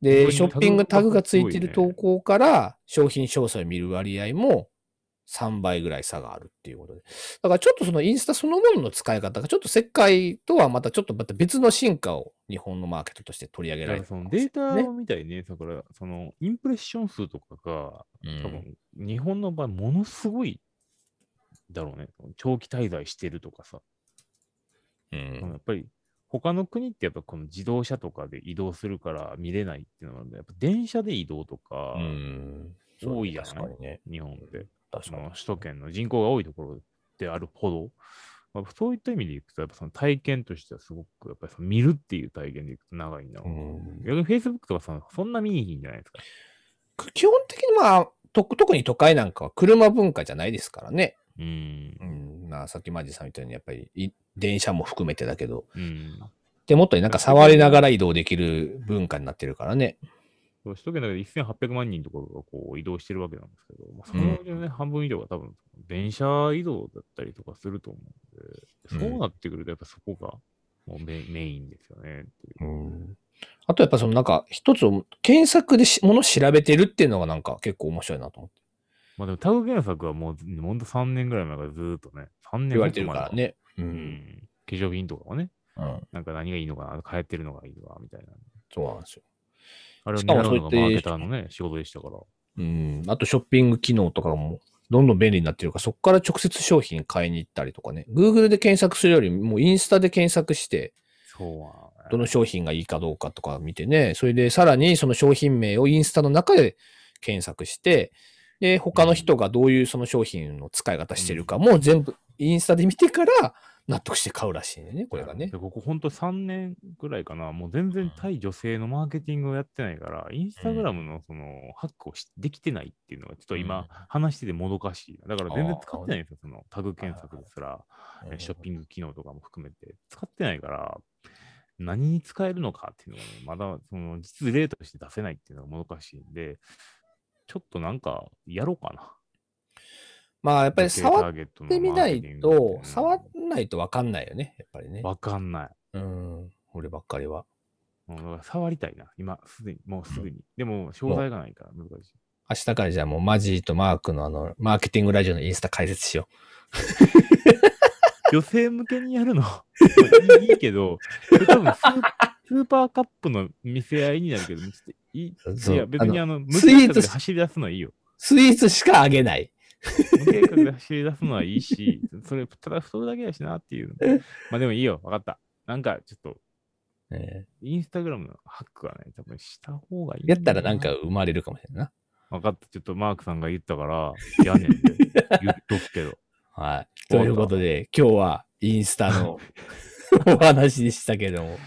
で、ショッピングタグがついてる投稿から商品詳細を見る割合も3倍ぐらい差があるっていうことで。だからちょっとそのインスタそのものの使い方がちょっと世界とはまたちょっとまた別の進化を日本のマーケットとして取り上げられてるだからそのデータねを見たいね、だからそのインプレッション数とかが、うん多分日本の場合ものすごいだろうね。長期滞在してるとかさ。うんやっぱり他の国ってやっぱこの自動車とかで移動するから見れないっていうのがあるんで、やっぱ電車で移動とか、うん多いじゃない？ね。日本って。確かにその首都圏の人口が多いところであるほど、まあ、そういった意味でいくと、やっぱその体験としてはすごく、やっぱりその見るっていう体験でいくと長いな。うん逆に Facebook とかさ、そんな見にいいんじゃないですか？基本的にまあ、と特に都会なんかは車文化じゃないですからね。うんう。ん。まあ、さっきマジさんみたいにやっぱりい電車も含めてだけど、うん。手元になんか触りながら移動できる文化になってるからね。そう首都圏だけで1800万人とかがこう移動してるわけなんですけど、まあ、そのうちのね、半分以上が多分電車移動だったりとかすると思うんで、うんそうなってくるとやっぱそこがもうメメインですよねっていう。うん。あとやっぱそのなんか一つを検索でしもの調べてるっていうのがなんか結構面白いなと思ってまあでもタグ検索はもうほんと3年ぐらい前からずーっとね、3年言われてるからね。う。うんん。化粧品とかはね、うん。なんか何がいいのかな、流行ってるのがいいのかみたいな。そうなんですよ。あれをしかも狙うのがそうやってマーケターのね、仕事でしたから。うん。あとショッピング機能とかもどんどん便利になってるから、そこから直接商品買いに行ったりとかね。Google で検索するよりもうインスタで検索して、そうは。どの商品がいいかどうかとか見てね、それでさらにその商品名をインスタの中で検索して、で、他の人がどういうその商品の使い方してるかも全部インスタで見てから納得して買うらしいね、これがね。で。ここほんと3年ぐらいかな、もう全然対女性のマーケティングをやってないから、インスタグラムのそのハックをしできてないっていうのが、ちょっとうん。今話しててもどかしいな。だから全然使ってないんですよ、そのタグ検索ですら、えショッピング機能とかも含めて使ってないから、何に使えるのかっていうのがね、まだその実例として出せないっていうのがもどかしいんで、ちょっとなんかやろうかな。まあやっぱり触ってみないと、の触んないとわかんないよね、やっぱりね。わかんない。うん。俺ばっかりは。触りたいな。今、すでに、もうすぐに。でも、詳細がないから難しい。明日からじゃあもうマジーとマークのあの、マーケティングラジオのインスタ開設しよ (laughs) 女性向けにやるの？(laughs) いいけど、多分スースーパーカップの見せ合いになるけど、ちょっといいや、別にあの、無スイーツ計画で走り出すのはいいよ。う。スイーツしかあげない。無計画で走り出すのはいいし、(laughs) それ、ただ太るだけやしなっていう。まあでもいいよ、わかった。なんか、ちょっと、ねインスタグラムのハックはね、多分した方がいい。やったらなんか。生まれるかもしれんな。わかった。ちょっとマークさんが言ったから、やねんで。(laughs) 言っとくけど。はい。ということで、今日はインスタの (laughs) お話でしたけども。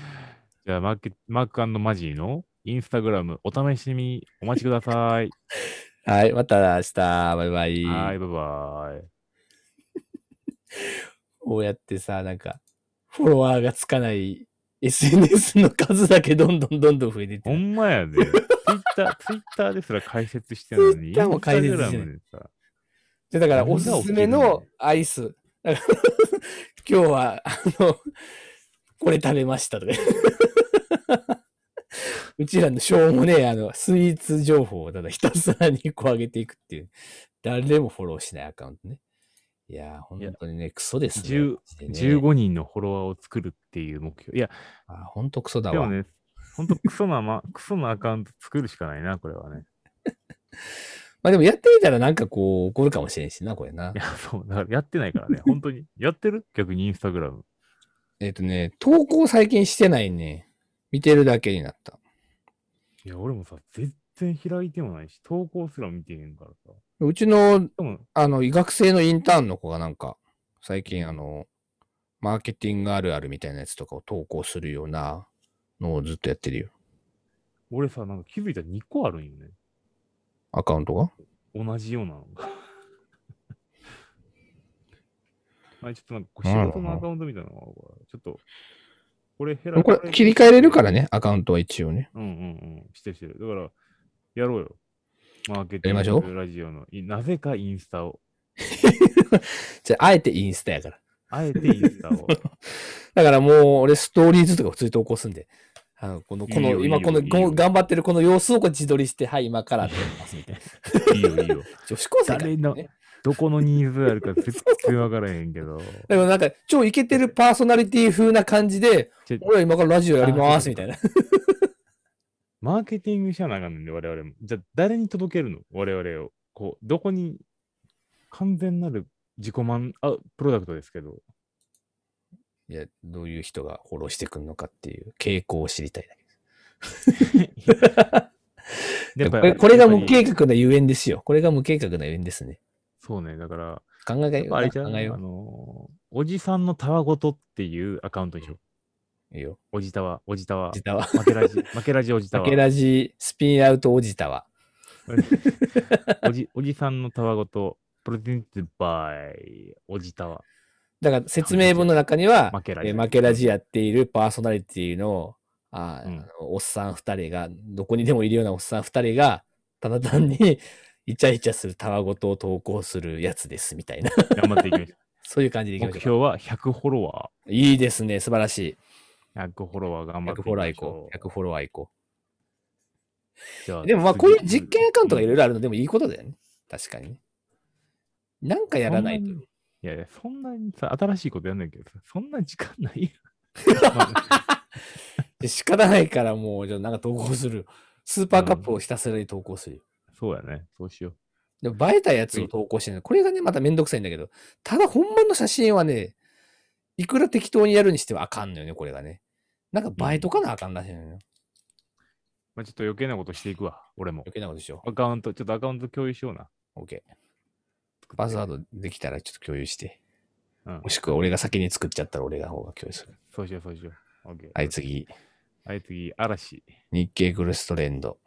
じゃあ、マーケマークマジーのインスタグラム、お試しにお待ちください。はい。また明日。バイバイ。はい、バイバイ。(laughs) こうやってさ、なんか、フォロワーがつかない SNS の数だけどんどんどんどん増えてってほる。んまやで。ツイッター、(laughs) ツイッターですら解説してるのに、Twitter も解説してないインスタグラムでさ、でだから、おすすめのアイス。(laughs) 今日は、あの、これ食べましたとか。うちらのしょうもねえ、あの、スイーツ情報をただひたすらにこう上げていくっていう、誰もフォローしないアカウントね。いやー、本当にね、クソですね。10マジでね15人のフォロワーを作るっていう目標。いや、あ、本当クソだわ。でもね、ほんとクソな、ま、(laughs) クソなアカウント作るしかないな、これはね。(laughs) まあでもやってみたらなんかこう、起こるかもしれんしな、これな。いや、そう、だからやってないからね、(laughs) 本当に。やってる？逆にインスタグラム。えっ、とね、投稿最近してないね。見てるだけになった。いや、俺もさ、全然開いてもないし、投稿すら見てへんからさ。うちのあの、医学生のインターンの子がなんか、最近あの、マーケティングあるあるみたいなやつとかを投稿するようなのをずっとやってるよ。俺さ、なんか気づいたら2個あるんよね。アカウントが？同じようなのが。(laughs) あれちょっとなんか仕事のアカウントみたいなのがちょっと、これこれ切り替えれるからね、アカウントは一応ね。うんうんうん。してるしてる。だから、やろうよ。マーケティやりましょうングラジオの、いなぜかインスタを。(laughs) じゃあ、あえてインスタやから。あえてインスタを。(laughs) だからもう、俺ストーリーズとか普通に投稿すんで。あの、この、この、いいよ今このいい頑張ってるこの様子をこう自撮りして、はい、今から撮りますみたいな。いいよいいよ。(laughs) 女子高生から、誰のね。どこのニーズあるか絶対わからへんけど。でもなんか、超イケてるパーソナリティ風な感じで、俺は今からラジオやります、あみたいな。(laughs) マーケティングしなあかんねんで、我々も。じゃあ、誰に届けるの？我々を。こう、どこに、完全なる自己満、あ、プロダクトですけど。いや、どういう人がフォローしてくるのかっていう傾向を知りたいだけ (laughs) やっぱこれこれが無計画。画なゆえんですよ。これが無計画なゆえんですね。そうね、だから、考えがあれじゃん、あのー、おじさんのたわごとっていうアカウントにしよう。う。いいよ。おじたわ、おじたわお。じたわ。負けラジ、負けラジおじたわ。負けラジ、(laughs) スピンアウトおじたわ。(laughs) おじ、おじさんのたわごと、プロデュースバイ、おじたわ。だから説明文の中には、負けラジ。えー負けラジやっているパーソナリティの、あー、うんおっさん二人が、どこにでもいるようなおっさん二人が、ただ単にイチャイチャするたわごとを投稿するやつです、みたいな。頑張っていきましょ (laughs) そういう感じでいきう。ましょ目標は100フォロワう。いいですね、素晴らしい。ー。100フォロワー頑張って100フォロワーいいきましょこう。100フォロワーいこじゃあう。でもまあ、こういう実験アカウントがいろいろろあるのでもいいことだよね。確かにね。なんかやらないと。いやいや、そんなにさ、新しいことやんないけどさ、そんな時間ないやん。ま (laughs) あで仕方ないからもう、じゃあなんか投稿する。スーパーカップをひたすらに投稿するよ。そうやね。そうしよう。でも映えたやつを投稿してるの。これがね、まためんどくさいんだけど、ただ本物の写真はね、いくら適当にやるにしてはあかんのよね、これがね。なんか映えとかなあかんらしいのよ。まあ、ちょっと余計なことしていくわ。俺も。余計なことでしょ。アカウント、ちょっとアカウント共有しような。OK。パスワードできたらちょっと共有して。うんも。しくは俺が先に作っちゃったら俺が方が共有する。そうしよう、そうしよう。OK。はい、。次。はい、次、嵐。日経クロストレンド。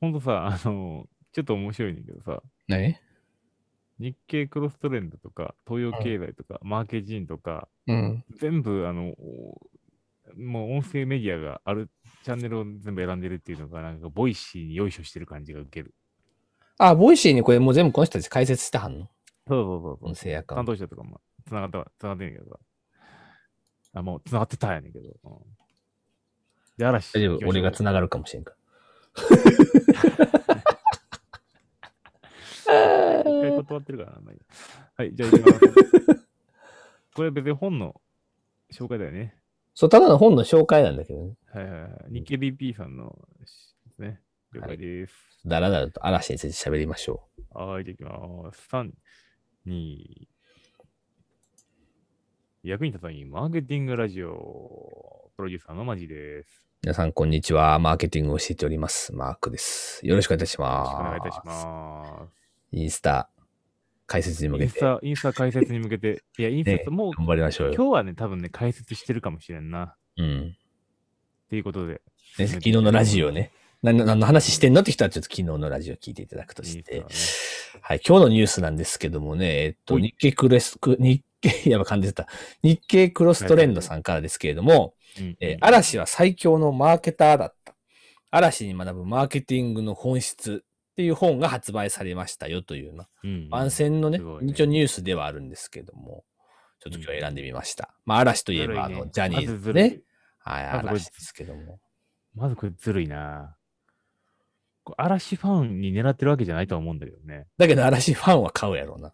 ほんとさ、あの、ちょっと面白いねんだけどさ、何？日経クロストレンドとか、東洋経済とか、マーケジンとか、うん。全部、あの、もう音声メディアがあるチャンネルを全部選んでるっていうのが、なんか、ボイシーによいしょしてる感じが受ける。あ、ボイシーにこれもう全部この人たち開設してはんの？そうそうそうそう音。声アカウン担ト。当者とかも、つながったわ、つながってんねんけどさ。あ、もう、つながってたんやねんけど。うん、で、嵐。大丈夫俺が繋がるかもしれんから。一回断ってるからな。まあいいやはい、じゃあ行きます。(laughs) これ別に本の紹介だよね。そう、ただの本の紹介なんだけどね。はいはいはい。日経 BP さんのですね。了解です。だらだらと嵐について喋りましょはい、じゃあ行きます。3、2、役に立たないマーケティングラジオ、プロデューサーのマジです。う。皆さん、こんにちは。マーケティングを教えております。マークです。よろしくお願いいたしよろます。しくお願いいたします。インスタ、解説に向けてインスタ、インスタ解説に向けて、いや、インスタ、ねもう、頑張りましょうよ。今日はね、多分ね、解説してるかもしれんな。うん。っていうことで。ね、昨日のラジオね。何の何の話してんのって人はちょっと昨日のラジオ聞いていただくとして。ねはい、今日のニュースなんですけどもね、えっと、日経クレス、ク日経、(laughs) やば、感じてた。日経クロストレンドさんからですけれども、うんえー嵐は最強のマーケターだった。嵐に学ぶマーケティングの本質っていう本が発売されましたよという、まあ、うん番宣のねね一応ニュースではあるんですけども、ちょっと今日選んでみました。まあ、嵐といえば、ねの、ジャニーズね。はい、嵐ですけども。まずこれずるいな。嵐ファンに狙ってるわけじゃないとは思うんだけどね。だけど、嵐ファンは買うやろうな。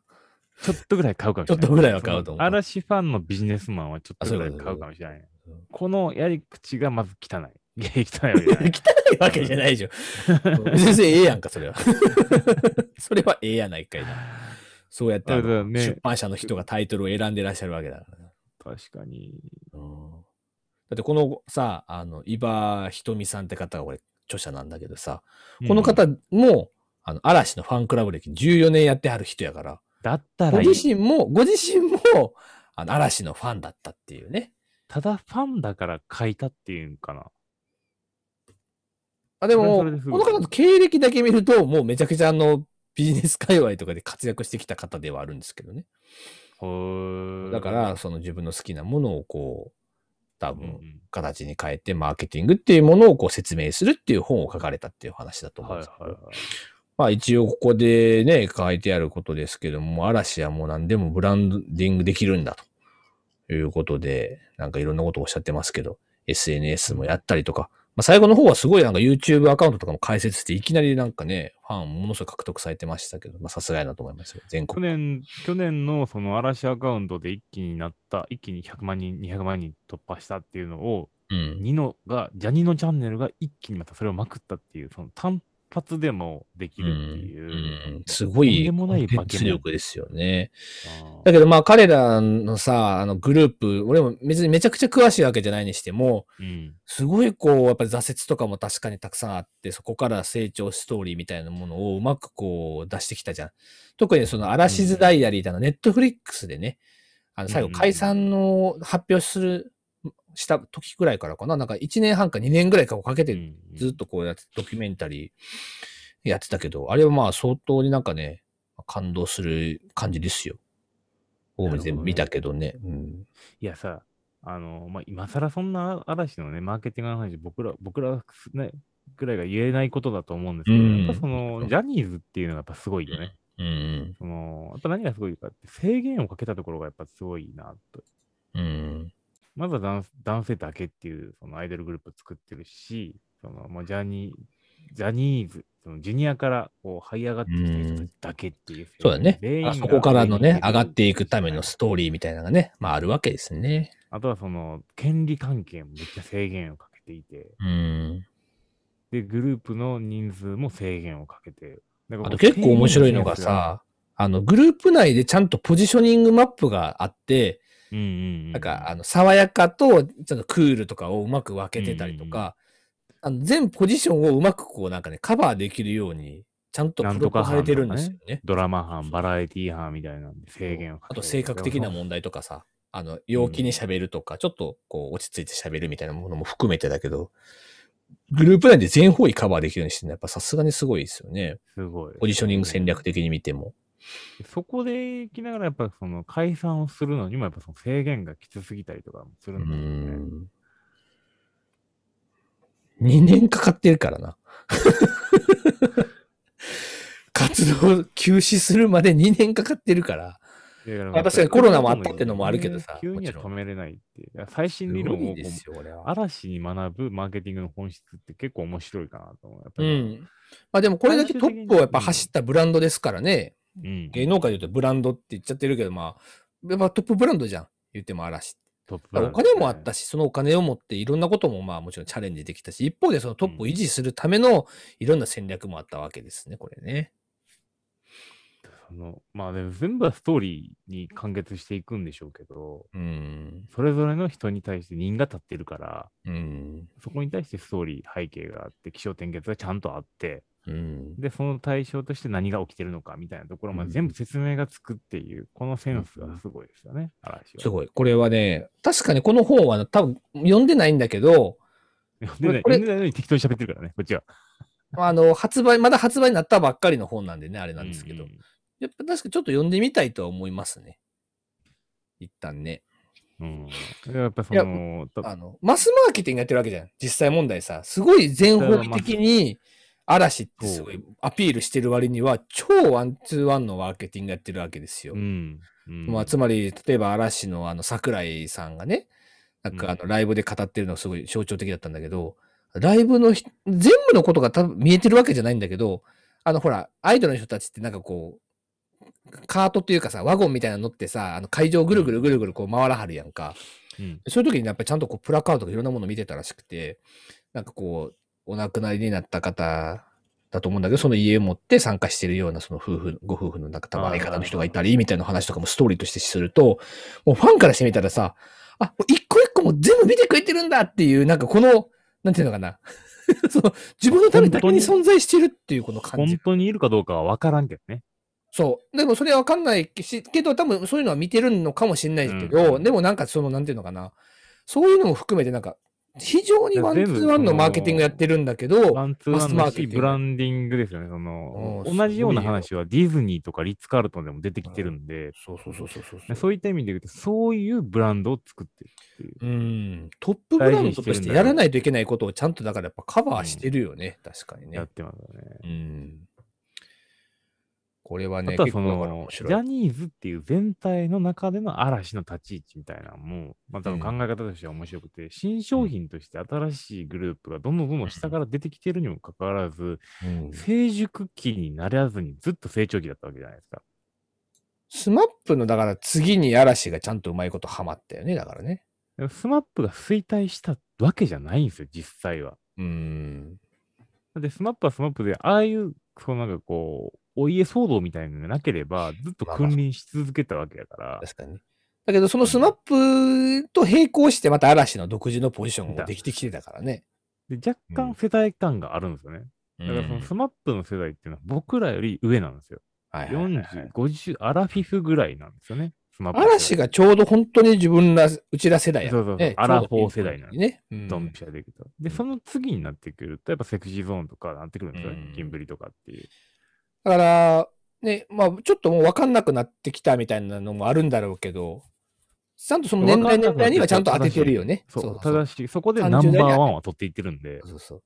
ちょっとぐらい買うかもしれない。ちょっとぐらいは買うと思う嵐ファンのビジネスマンはちょっとぐらい買うかもしれない。うんこのやり口がまず汚い。(laughs) いや汚いわけじゃない。汚いわけじゃないじゃん。(laughs) 全然ええやんか、それは。(laughs) それはええやないかいな。そうやってね出版社の人がタイトルを選んでらっしゃるわけだから。確かに。うんだってこのさ、あの、伊庭ひとみさんって方が俺、著者なんだけどさ、この方も、あの、嵐のファンクラブ歴14年やってはる人やから、だったらいい。ご自身も、ご自身も、あの、嵐のファンだったっていうね。ただファンだから書いたっていうんかな。あ、でも、それはそれですごいこの方の経歴だけ見ると、もうめちゃくちゃあの、ビジネス界隈とかで活躍してきた方ではあるんですけどね。ほーだから、、その自分の好きなものをこう、多うんう分、ん形に変えて、マーケティングっていうものをこう説明するっていう本を書かれたっていう話だと思うんはいですけど、はいはい。まあ一応ここでね、書いてあることですけども、嵐はもう何でもブランディングできるんだということで、なんかいろんなことをおっしゃってますけど、SNS もやったりとか、まあ最後の方はすごいなんか YouTube アカウントとかも開設して、いきなりなんかね、ファンものすごい獲得されてましたけど、まあさすがやなと思いますよ。全去国。年、去年のその嵐アカウントで一気になった、一気に100万人、200万人突破したっていうのを、うん。ニノが、ジャニのチャンネルが一気にまたそれをまくったっていう、その単発でもできうんるっていう。うんすごいとんでもないコン化け物テンツ力ですよね。だけどまあ彼らのさ、あのグループ、俺も別にめちゃくちゃ詳しいわけじゃないにしても、うん。すごいこう、やっぱり挫折とかも確かにたくさんあって、そこから成長ストーリーみたいなものをうまくこう出してきたじゃん。特にそのアラシズダイアリーだの、ネットフリックスでね、あの最後解散の発表する、した時くらいからかな、なんか1年半か2年ぐらいかかけてうんずっとこうやってドキュメンタリーやってたけど、あれはまあ相当になんかね、感動する感じですよ。大目全部見たけどね。うん。いやさ、あの、まあ、今更そんな嵐のね、マーケティングの話、僕ら、僕ら、ね、ぐらいが言えないことだと思うんですけど、うんやっぱその、ジャニーズっていうのがやっぱすごいよね。うん。その、やっぱ何がすごいかって、制限をかけたところがやっぱすごいなと。うん。まずは男男性だけっていう、そのアイドルグループを作ってるし、その、まあ、ジャニー、ジャニーズ、そのジュニアからこう這い上がってきた人たちだけっていう。そうだねあそこからのね、上がっていくためのストーリーみたいなのがね、まああるわけですね。あとはその、権利関係もめっちゃ制限をかけていて、うん。で、グループの人数も制限をかけて。あと結構面白いのが、さ、あの、グループ内でちゃんとポジショニングマップがあって、うんうんうん、なんか、あの、爽やかと、ちょっとクールとかをうまく分けてたりとか、あの全ポジションをうまくこうなんかね、カバーできるように、ちゃんとプロされてるんですよね。ドラマ班、バラエティ班みたいなんで制限をかけて。あと性格的な問題とかさ、あの、陽気に喋るとか、ちょっとこう落ち着いて喋るみたいなものも含めてだけど、グループ内で全方位カバーできるようにしてるのはやっぱさすがにすごいですよね。すごい。ポジショニング戦略的に見ても。そこで行きながら、やっぱその解散をするのにも、やっぱその制限がきつすぎたりとかもするうんだよね。ん。2年かかってるからな。(laughs) 活動休止するまで2年かかってるから。だからまあ確かにコロナもあったってのもあるけどさ急には止めれないって最す新理論を。嵐に学ぶマーケティングの本質って結構面白いかなと思う。うりん。まあでもこれだけトップをやっぱ走ったブランドですからね。うん。芸能界で言うとブランドって言っちゃってるけど、まあ、やっぱトップブランドじゃん。言っても嵐。トップお金もあったし、そのお金を持っていろんなこともまあもちろんチャレンジできたし、一方でそのトップを維持するためのいろんな戦略もあったわけですね、これね。そのまあでも全部はストーリーに完結していくんでしょうけど、うん。それぞれの人に対して人が立ってるから、うん。そこに対してストーリー、背景があって、気象転結がちゃんとあって、うん。で、その対象として何が起きてるのかみたいなところまで全部説明がつくっていう、このセンスがすごいですよね、嵐は。すごい。これはね、確かにこの本は多分読んでないんだけど、(laughs) 読んでないこれ読んでないのに適当に喋ってるからね、こっちは。(laughs) あの、発売、まだ発売になったばっかりの本なんでね、あれなんですけどう。んやっぱ確かちょっと読んでみたいとは思いますね。一旦ね。うん。やっぱその、とあの、マスマーケティングやってるわけじゃん。実際問題さ。すごい全方位的に、嵐ってすごいアピールしてる割には、超ワンツーワンのマーケティングやってるわけですよ。うん。うんまあ、つまり、例えば嵐のあの桜井さんがね、なんかあのライブで語ってるのがすごい象徴的だったんだけど、ライブのひ全部のことが多分見えてるわけじゃないんだけど、あのほら、アイドルの人たちってなんかこう、カートっていうかさ、ワゴンみたいなの乗ってさ、あの会場をぐるぐるぐるぐるこう回らはるやんか。うんそういう時にやっぱりちゃんとこうプラカードとかいろんなもの見てたらしくて、なんかこう、お亡くなりになった方だと思うんだけど、その家を持って参加してるようなその夫婦、ご夫婦のなんか多分相方の人がいたり、みたいな話とかもストーリーとしてすると、もうファンからしてみたらさ、あ、一個一個もう全部見てくれてるんだっていう、なんかこの、なんていうのかな。(laughs) その自分のためだけに存在してるっていうこの感じ。本当にいるかどうかは分からんけどね。そう。でもそれはわかんないし、けど多分そういうのは見てるのかもしれないけど、うんでもなんかその、なんていうのかな。そういうのも含めてなんか、非常にワンツーワンのマーケティングやってるんだけど、ワンツーワンマスマのし、ーケティングブランディングですよね。そのうん同じような話はディズニーとかリッツ・カールトンでも出てきてるんで、そうそうそうそうそうそういった意味で言うと、そういうブランドを作ってるっていう。うん。トップブランドとしてやらないといけないことをちゃんとだからやっぱカバーしてるよね。確かにねやっ。てますよね。うん。これはね、あとはその。ジャニーズっていう全体の中での嵐の立ち位置みたいなのも、まあ多分考え方としては面白くて、新商品として新しいグループがどんどんどんどん下から出てきてるにもかかわらず、うん成熟期にならずにずっと成長期だったわけじゃないですか。スマップの、だから次に嵐がちゃんとうまいことハマったよね、だからね。スマップが衰退したわけじゃないんですよ、実際は。うーん。で、スマップはスマップで、ああいう、そのなんかこう、お家騒動みたいなのがなければ、ずっと君臨し続けたわけだから、確かに。だけど、そのスマップと並行してまた嵐の独自のポジションができてきてたからね。で若干世代感があるんですよね。だからそのスマップの世代っていうのは僕らより上なんですよ。はいはいはいはい40、50、アラフィフぐらいなんですよね。嵐がちょうど本当に自分ら、うちら世代やそうそうそうね。アラフォー世代なのね。うんドンピシャでいくと。で、その次になってくると、やっぱセクシーゾーンとかなってくるんですよねうん。キンブリとかっていう。だから、ね、まあ、ちょっともう分かんなくなってきたみたいなのもあるんだろうけど、ちゃんとその年代年代にはちゃんと当ててるよね。そう、そうただし、そこで30ナンバーワンは取っていってるんで、そうそう。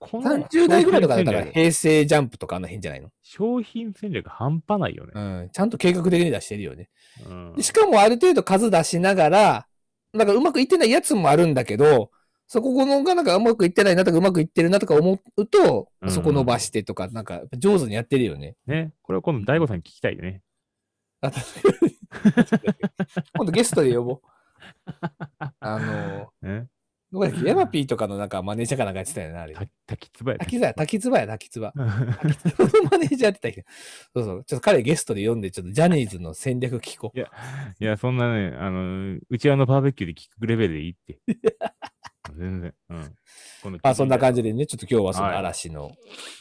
この30代ぐらいとかだったら平成ジャンプとかあの辺じゃないの？商品戦略半端ないよね。うん。ちゃんと計画的に出してるよね。うんでしかもある程度数出しながら、なんかうまくいってないやつもあるんだけど、そこのがなんかうまくいってないなとかうまくいってるなとか思うと、うんそこ伸ばしてとか、なんか上手にやってるよね。ね。これは今度、大悟さんに聞きたいよね。あ確かに今度ゲストで呼ぼう。あの、ねどこだっけ？ヤマピーとかのなんかマネージャーかなんかやってたよね、あれ。た滝つばや。滝沢や、滝つばや、滝つば。う (laughs) ん滝つばのマネージャーやってたけど。そうそう。ちょっと彼ゲストで読んで、ちょっとジャニーズの戦略聞こう。いや、そんなね、あの、うちわのバーベキューで聞くレベルでいいって。(laughs) 全然。うん。あそんな感じで。でね、ちょっと今日はそのはい嵐の、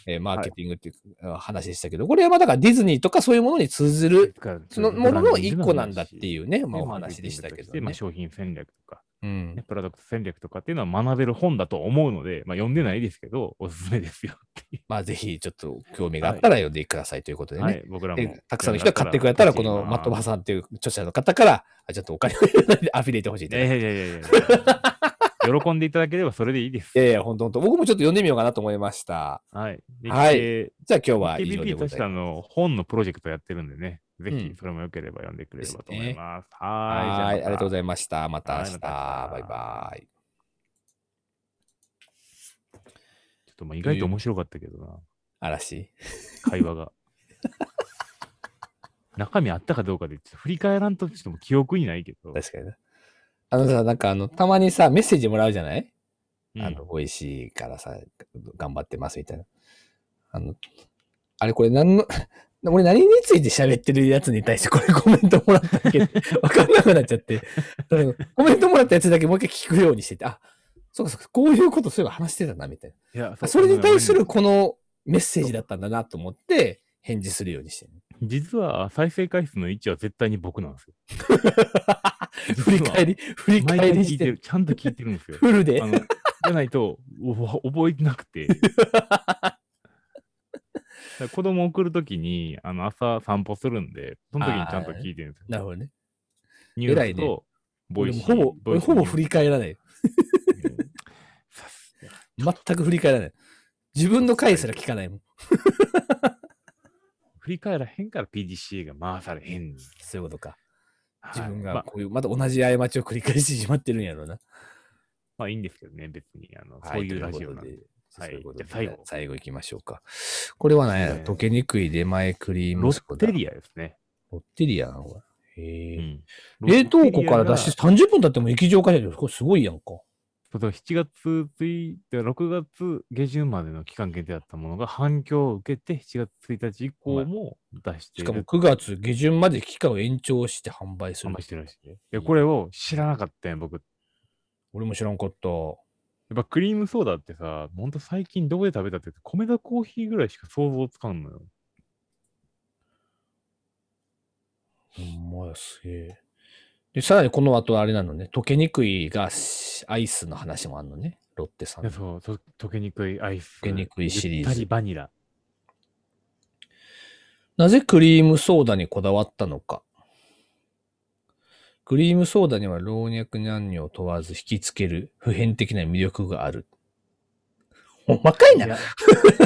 えーマーケティングっていうあ話でしたけど、これはまあだからディズニーとかそういうものに通ずる、そのものの一個なんだってういうね、まあねお話でしたけどまあ、ね。商品戦略とか、うんね、。プロダクト戦略とかっていうのは学べる本だと思うので、まあ、読んでないですけど、おすすめですよっていまあぜひちょっと興味があったら読んでくださいということでう。ね。はい、僕らもで。たくさんの人が買ってくれたら、このマットバーさんっていう著者の方から、あちょっとお金を (laughs) アフィリエイト欲しいっていやいやいやいやいや喜んでいただければそれでいいです。いやいや、ほんとほんと。僕もちょっと読んでみようかなと思いました。はい。ではいでじゃあ今日は以上で KBP ございます。の本のプロジェクトやってるんでね、ぜうんひそれもよければ読んでくれればと思います。ははーい。い、ありがとうございいました。また明日。バイバイ。ちょっとまあ意外と面白かったけどな、嵐？会話が。(laughs) 中身あったかどうかで振り返らんとちょっと記憶にないけど。確かにな。あのさ、なんかあの、たまにさ、メッセージもらうじゃない、うんあの、美味しいからさ、頑張ってますみたいな。あの、あれこれ何の、(laughs) 俺何について喋ってるやつに対して (laughs) これコメントもらっただけ？で (laughs) わかんなくなっちゃって、うんコメントもらったやつだけもう一回聞くようにしてて、あ、そうかそうか、こういうことそういえば話してたな、みたいいやな。それに対するあこのメッセージだったんだなと思って、返事するようにしてる。の実は再生回数の位置は絶対に僕なんですよ。(laughs) 振り返り、振り毎返りしてる。ちゃんと聞いてるんですよ。(laughs) フルであ。の、じゃないと、お覚えてなくて。(laughs) 子供送るときに、あの、朝散歩するんで、その時にちゃんと聞いてるんですよ。なるほどね。ニュースと、ボイシー。俺もほぼ、俺ほぼ振り、り返らない。全く振り返らない。自分の回すら聞かないもん。振り返らへんから PDCA が回されへん。そういうことか。はい自分まあがこういう、また同じ過ちを繰り返してしまってるんやろうな。まあいいんですけどね、別に。あの、はそういうラジオなんで。はいじゃあ最後最後行きましょうか。これは何やね溶けにくい出前クリームロッテリアですね。ロッテリアなのこれ。へうえ。ん。冷凍庫から出しして30分経っても液状化してる。これすごいやんか。そうそう7月1日、6月下旬までの期間限定だったものが反響を受けて、7月1日以降も出している。しかも9月下旬まで期間を延長して販売する販売。してるらしいね。で、これを知らなかったよ、僕。や俺も知らんかった。っぱクリームソーダってさ、ほんと最近どこで食べたって言って、米田コーヒーぐらいしか想像つかんのよ。ほんまや、すげえ。で、さらにこの後あれなのね、溶けにくいがしアイスの話もあるのね、ロッテさんいや。そうと溶けにくいアイス。溶けにくいシリーズバニラ。なぜクリームソーダにこだわったのか。クリームソーダには老若男女を問わず引きつける普遍的な魅力がある。ほんまかいな。いや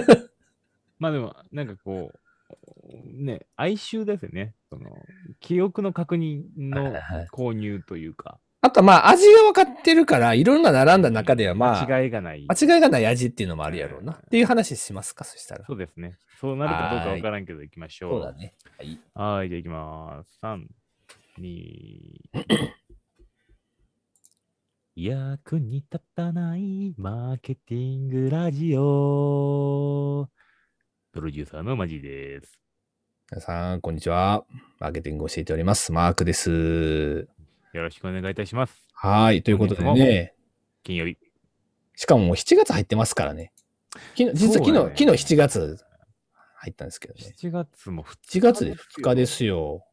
(laughs) まあでも、なんかこう、ね、哀愁ですよね。その、記憶の確認の購入というか、あとまあ味が分かってるから、いろんな並んだ中ではまあ、間違いがない。間違いがない味っていうのもあるやろうな。うんっていう話しますか、そしたら。そうですね。そうなるかどうかわからんけど、行きましょう。そうだね。はい。はい、じゃあ行きます。3、2、役に立たないマーケティングラジオ。プロデューサーのマジです。皆さん、こんにちは。マーケティングを教えております。マークです。よろしくお願いいたします。はい。ということでね、金曜日。しかももう7月入ってますからね。昨日、実は昨日、ね昨日7月入ったんですけどね。7月も2 7月で2日ですよ。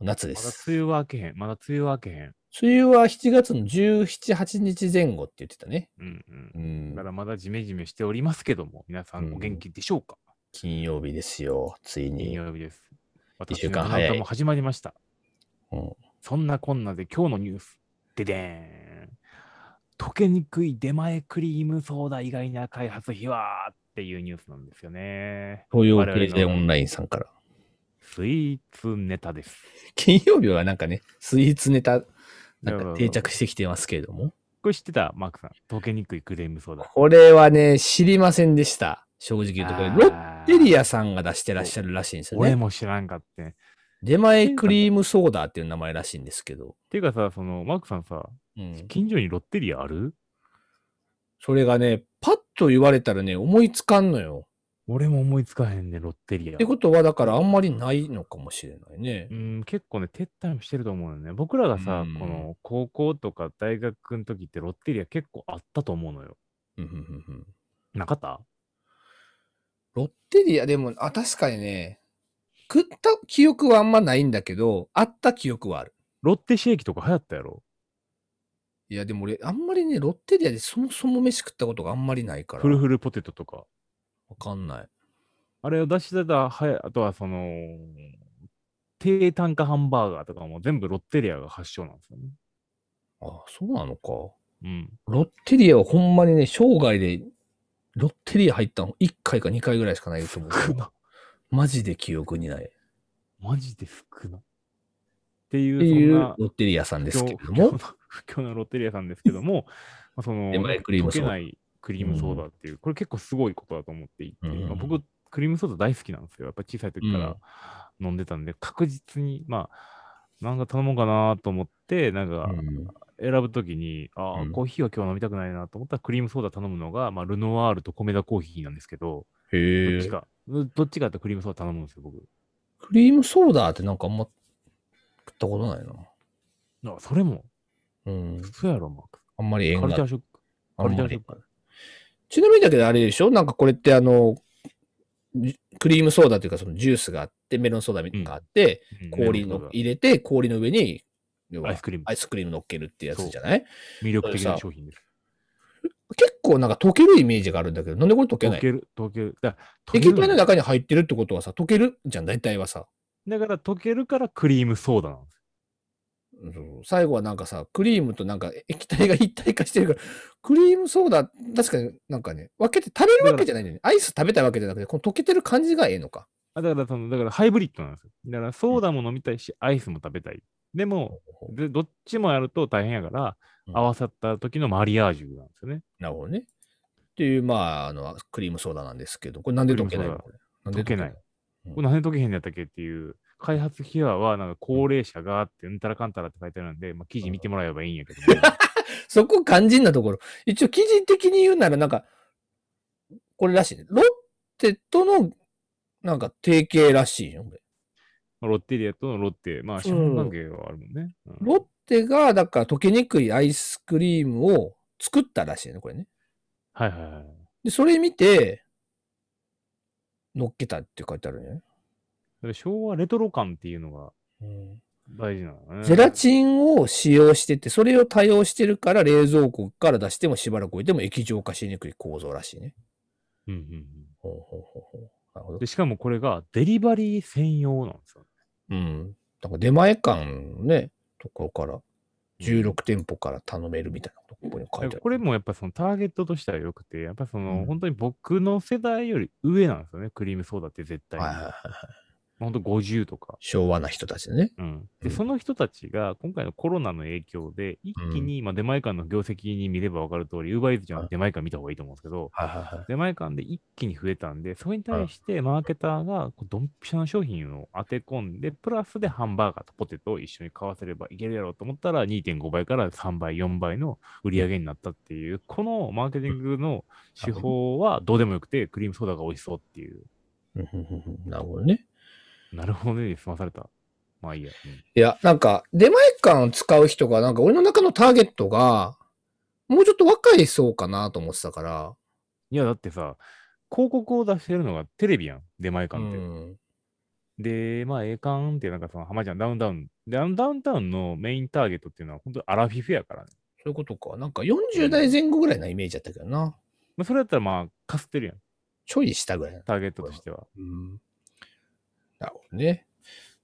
夏でまだす。梅雨は明けへん。まだ梅雨は明けへん。梅雨は7月の17、8日前後って言ってたね。うんうんう。んだか。らまだジメジメしておりますけども、皆さんお元気でしょうか、金曜日ですよ。つい金に。曜日です。一週間早いも始まりました。うんそんなこんなで今日のニュース。ででーん。溶けにくい出前クリームソーダ以外な開発費はっていうニュースなんですよね。東洋経済オンラインさんから。スイーツネタです。金曜日はなんかね、スイーツネタ、なんか定着してきてますけれども。これ知ってた？マークさん。溶けにくいクリームソーダ。これはね、知りませんでした。正直言うとこれ。ロッテリアさんが出してらっしゃるらしいんですよ俺ね。も知らんかって。出前クリームソーダっていう名前らしいんですけど。ていうかさ、その、マークさんさ、うん。近所にロッテリアある？それがね、パッと言われたらね、思いつかんのよ。俺も思いつかへんね、ロッテリアって。ことは、だからあんまりないのかもしれないねう。ん、結構ね、撤退もしてると思うよね。僕らがさ、うんこの高校とか大学の時ってロッテリア結構あったと思うのよ。うんうんうんうんなかった？ロッテリア、でも、あ、確かにね、食った記憶はあんまないんだけど、あった記憶はある。ロッテシェーキとか流行ったやろ？いや、でも俺、あんまりね、ロッテリアでそもそも飯食ったことがあんまりないから。フルフルポテトとか。わかんない。あれを出してた、はやあとはその、低単価ハンバーガーとかも全部ロッテリアが発祥なんですよね。あ、そうなのか。うん。ロッテリアはほんまにね、生涯で、ロッテリア入ったの1回か2回ぐらいしかないと思う。少な。マジで記憶にない。っマジで少な。っていう、ていうそんなロッテリアさんですけれども不況の、(laughs) ロッテリアさんですけども、(laughs) まあその、クリームソーダないクリームソーダっていう、これ結構すごいことだと思っていて、うんまあ僕、クリームソーダ大好きなんですよ。やっぱ小さい時から飲んでたんで、確実に、まあ、なんか頼もうかなと思って、なんかうん選ぶときに、ああ、うんコーヒーは今日飲みたくないなと思ったらクリームソーダ頼むのが、まあ、ルノワールと米田コーヒーなんですけど、どへえ。っちか、どっちかってクリームソーダ頼むんですよ、僕。クリームソーダってなんかあんま食ったことないな。あそれも、うん。そうやろ、マーク。あんまり縁がカルチャーショック。カルチャーショック。ちなみにだけどあれでしょ？なんかこれってあの、じクリームソーダというかそのジュースがあって、メロンソーダみたいなのがあって、うん氷の入れて、氷の上に、要はアイスクリームアイスクリーム乗っけるってやつじゃない？魅力的な商品です。結構なんか溶けるイメージがあるんだけど、なんでこれ溶けない？溶ける、溶ける。だから溶ける液体の中に入ってるってことはさ、溶けるじゃん、大体はさ。だから溶けるからクリームソーダなんです最後はなんかさ、クリームとなんか液体が一体化してるから、クリームソーダ、確かになんかね、分けて食べるわけじゃないんだよね。アイス食べたいわけじゃなくて、この溶けてる感じがええのか。あだからその、だからハイブリッドなんですよ。だからソーダも飲みたいし、アイスも食べたい。でも、でどっちもやると大変やから、うん合わさった時のマリアージュなんですよね。なるほどね。っていう、まあ、あの、クリームソーダなんですけど、これなんで溶けないの？溶けない。うんこれなんで溶けへんのやったっけっていう、開発費用は、なんか高齢者がって、うんたらかんたらって書いてあるんで、まあ、記事見てもらえばいいんやけども、(laughs) そこ肝心なところ。一応記事的に言うなら、なんか、これらしいね。ロッテとの、なんか提携らしいよ、これ。ロッテリアとのロッテ、まあ、資本関係はあるもんね。うんロッテが、だから溶けにくいアイスクリームを作ったらしいね、これね。はいはいはい。で、それ見て、乗っけたって書いてあるね。昭和レトロ感っていうのがうん大事なのね。ゼラチンを使用してて、それを多用してるから冷蔵庫から出してもしばらく置いても液状化しにくい構造らしいね。うんうんうん。ほうほうほうほうなるほどで、。しかもこれがデリバリー専用なんですよ。うん。なんか出前館のね、ところから16店舗から頼めるみたいなこと、ここに書いてある。これもやっぱそのターゲットとしては良くて、やっぱその、うん本当に僕の世代より上なんですよね、クリームソーダって絶対に。はいはいはいはい。本当50とか。昭和な人たちね。うん。うで、んその人たちが今回のコロナの影響で、一気に、まあ出前館の業績に見れば分かる通り、ウーバーイーツじゃなくて出前館見た方がいいと思うんですけど、はいはいはい。出前館で一気に増えたんで、それに対してマーケターがドンピシャな商品を当て込んで、プラスでハンバーガーとポテトを一緒に買わせればいけるやろうと思ったら、2.5倍から3倍、4倍の売り上げになったっていう、このマーケティングの手法はどうでもよくて、クリームソーダが美味しそうっていう。うんうんうんうんなるほどね。なるほどね、済まされた。まあいいや。うんいや、なんか、出前館を使う人が、なんか俺の中のターゲットが、もうちょっと若い層かなと思ってたから。いや、だってさ、広告を出してるのがテレビやん、出前う館って。ん。で、まあ、ええかんって、なんかその、浜ちゃん、ダウンタウン。で、あのダウンタウンのメインターゲットっていうのは、本当にアラフィフやからね。そういうことか。なんか40代前後ぐらいなイメージだったけどな。まあ、それやったら、まあ、かすってるやん、ちょい下ぐらいな。ターゲットとしては。うん。なるほどね。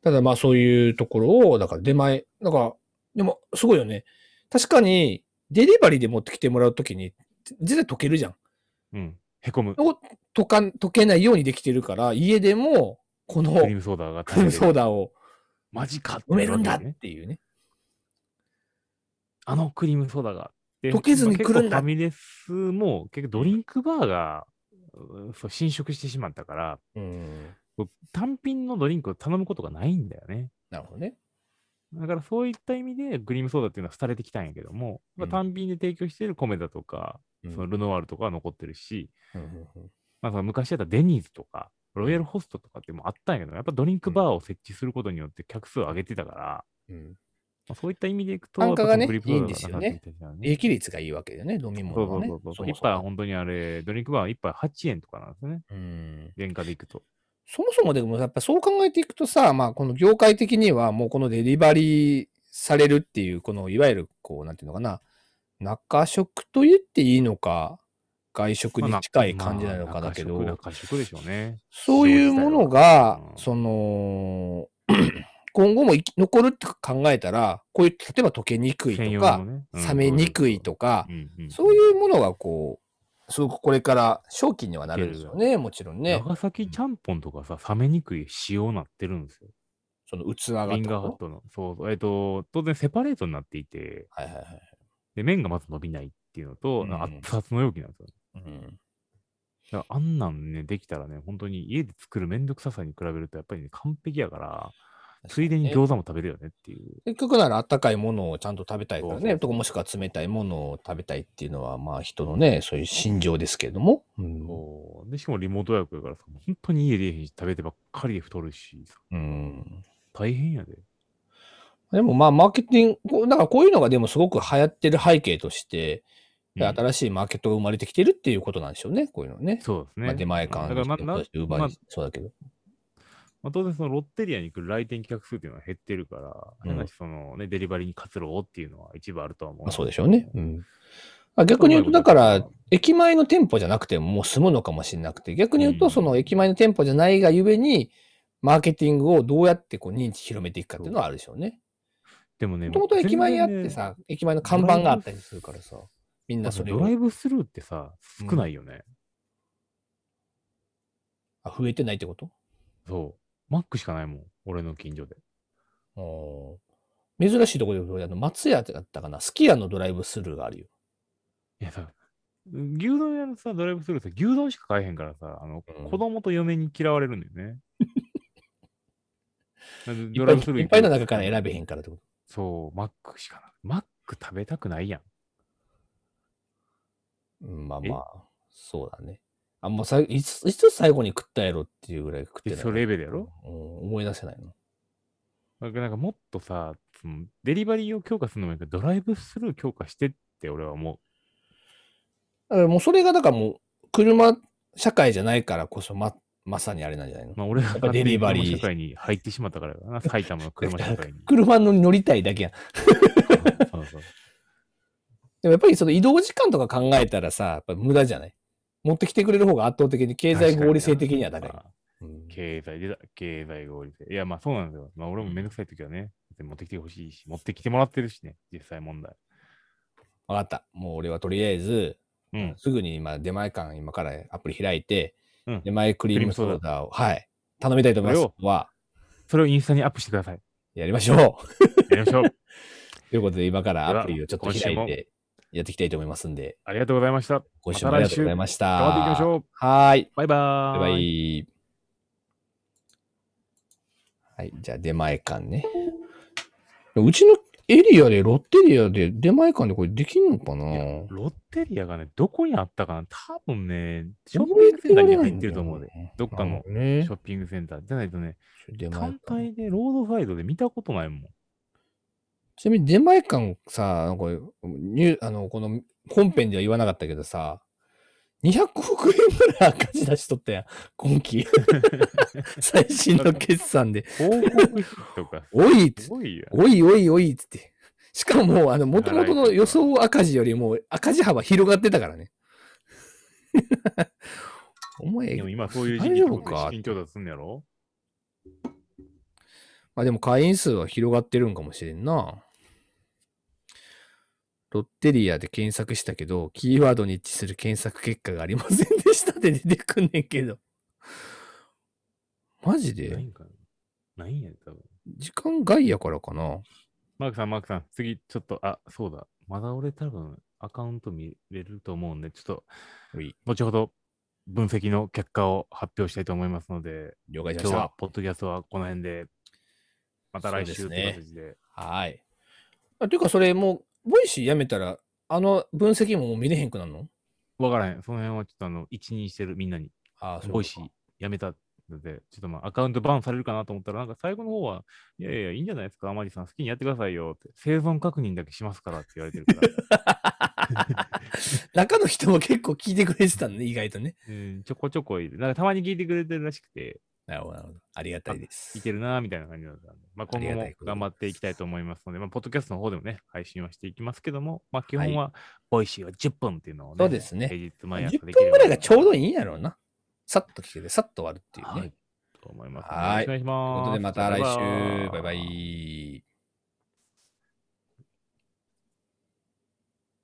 ただまあそういうところを、だから出前、だから、でもすごいよね。確かに、デリバリーで持ってきてもらうときに、絶対溶けるじゃん。うん。へこむ。を溶かん、溶けないようにできてるから、家でも、このクリームソーダがクリームソーダ。ダをマジかって埋めるんだっていうね。あのクリームソーダが。で溶けずに来るんだファミレスも、結局ドリンクバーが、うそう侵食してしまったから、うん。単品のドリンクを頼むことがないんだよね。なるほどね。だからそういった意味で、クリームソーダっていうのは廃れてきたんやけども、まあうん単品で提供している米だとか、うんそのルノワールとかは残ってるし、まあ、その昔だったらデニーズとか、ロイヤルホストとかってもあったんやけど、やっぱドリンクバーを設置することによって客数を上げてたから、うん。まあ、そういった意味でいくと、単価がねいいんですよね利益率がいいわけでね、飲み物はね。そうそうそう。そもそも一杯は本当にあれ、ドリンクバーは一杯8円とかなんですよね。うん。原価でいくと。そもそもでもやっぱそう考えていくとさ、まあこの業界的にはもうこのデリバリーされるっていう、このいわゆるこう、なんていうのかな、中食と言っていいのか、外食に近い感じなのかだけど、まあ中食でしょうね。そういうものがうん、その、(clears throat) 今後も生き残るって考えたら、こういう、例えば溶けにくいとか、ね。冷めにくいとか、うんうん。そういうものがこう、すごくこれから商機にはなるんですよね、もちろんね。長崎ちゃんぽんとかさ、冷めにくい仕様になってるんですよ。その器がリンガーハットの。そうそう。えっ、と、当然セパレートになっていて、はいはいはい。で、麺がまず伸びないっていうのと、うん熱々の容器なんですよ。うん。だからあんなんね、できたらね、本当に家で作るめんどくささに比べると、やっぱりね、完璧やから、ついでに餃子も食べるよねっていう。結局ならあったかいものをちゃんと食べたいからね、とかもしくは冷たいものを食べたいっていうのは、まあ人のね、そういう心情ですけれども。うん。で、しかもリモートワークやからさ、本当に家で食べてばっかりで太るしさ、うん、大変やで。でもまあマーケティングだからこういうのがでもすごく流行ってる背景として、うん新しいマーケットが生まれてきてるっていうことなんでしょうね、こういうのね。そうですね。まあ、出前館にだからまあ、なウーバーにまあそうだけど。まあ、当然そのロッテリアに来る来店客数っていうのは減ってるから、うん変なしそのね、デリバリーに活路をっていうのは一部あるとは思う。まあ、そうでしょうね。うん。あ逆に言うと、だから、駅前の店舗じゃなくてももう済むのかもしれなくて、逆に言うと、うんその駅前の店舗じゃないがゆえに、マーケティングをどうやってこう認知広めていくかっていうのはあるでしょうね。でもね、もともと駅前にあって全然ねさ、駅前の看板があったりするからさ、みんなそれをドライブスルーってさ、少ないよね。あ増えてないってこと？そう。マックしかないもん。俺の近所で。うん珍しいところで言うと、あの松屋だったかな、すき家のドライブスルーがあるよ。いやさ、牛丼屋のさ、ドライブスルーさ、牛丼しか買えへんからさ、あの、うん子供と嫁に嫌われるんだよね。(laughs) いっぱいいっぱいの中から選べへんからってこと？そう、マックしかない。マック食べたくないやん。うん、まあえまあ、そうだね。あ、もうさいつ、いつ最後に食ったやろっていうぐらい食ってない。えそれレベルやろ？うん、思い出せないの。なんかなんかもっとさ、そのデリバリーを強化するのもいいけど、ドライブスルー強化してって俺は思だからもうそれがだからもう、車社会じゃないからこそま、まさにあれなんじゃないの？う。まあ俺がっぱデリバリー社会に入ってしまったからだな、(laughs) 埼玉の車社会に。車に乗りたいだけやん。そうそう。(laughs) でもやっぱりその移動時間とか考えたらさ、やっぱ無駄じゃない？持ってきてくれる方が圧倒的に経済合理性的には高い。経済でだ、経済合理性。いや、まあそうなんですよ。まあ俺もめんどくさい時はね、持ってきてほしいし、持ってきてもらってるしね、実際問題。わかった。もう俺はとりあえず、うん。すぐに今、出前館今からアプリ開いて、うん出前クリームソーダを、はい、頼みたいと思います。は、それをインスタにアップしてください。やりましょう。やりましょう。(laughs) ということで、今からアプリをちょっと開いてやっていきたいと思いますんで、ありがとうございました。今週もありがとうございました。頑張っていきましょう。はーい。バイバーバイバイ。はい、じゃあ出前館ね。うちのエリアで、ロッテリアで出前館でこれできんのかな？ロッテリアがね、どこにあったかな？多分ね、ショッピングセンターに入ってると思うで。どっかのねショッピングセンター。じゃないとね、単館。体でロードサイドで見たことないもん。ちなみに出前館さ、なんかニューあの、この本編では言わなかったけどさ、200億円ぐらい赤字出しとったやん、今期。(laughs) 最新の決算で。広告費とか、おい。おいおいおいっつって。しかもあの、元々の予想赤字よりも赤字幅広がってたからね。(laughs) お前でも、今そういう時期大丈夫か？資金調達すんのやろ？まあでも会員数は広がってるんかもしれんな。ロッテリアで検索したけど、キーワードに一致する検索結果がありませんでしたって出てくんねんけど。マジで？ないんかな？ないんやで、多分。時間外やからかな。マークさん、マークさん、次、ちょっと、あ、そうだ。まだ俺多分、アカウント見れると思うんで、ちょっと、後ほど、分析の結果を発表したいと思いますので、了解しました。、今日はポッドキャストはこの辺で、また来週とそうですねいう形で。はい。あ、ていうかそれもう、ボイシーやめたら、あの分析ももう見れへんくなるの？わからへん。その辺はちょっとあの、一任してるみんなに、ああ、ボイシーやめたので、ちょっとまあ、アカウントバンされるかなと思ったら、なんか最後の方は、いやいや、いいんじゃないですか、マジさん、好きにやってくださいよって、生存確認だけしますからって言われてるから。(laughs) 中の人も結構聞いてくれてたんね、意外とね。うん、ちょこちょこいる。なんかたまに聞いてくれてるらしくて、なるほど、なるほど。ありがたいです。聞いてるなーみたいな感じだったんで、まあ、今後も頑張っていきたいと思いますので、まあ、ポッドキャストの方でもね、配信はしていきますけども、まあ、基本は、ボイシーは10分っていうのをね、そうですね平日毎朝10できれば分ぐらいがちょうどいいんやろうな。さっと聞けて、さっと終わるっていうね。はい。と思います、はいお願いしというます。ことで、また来週。バイバイ。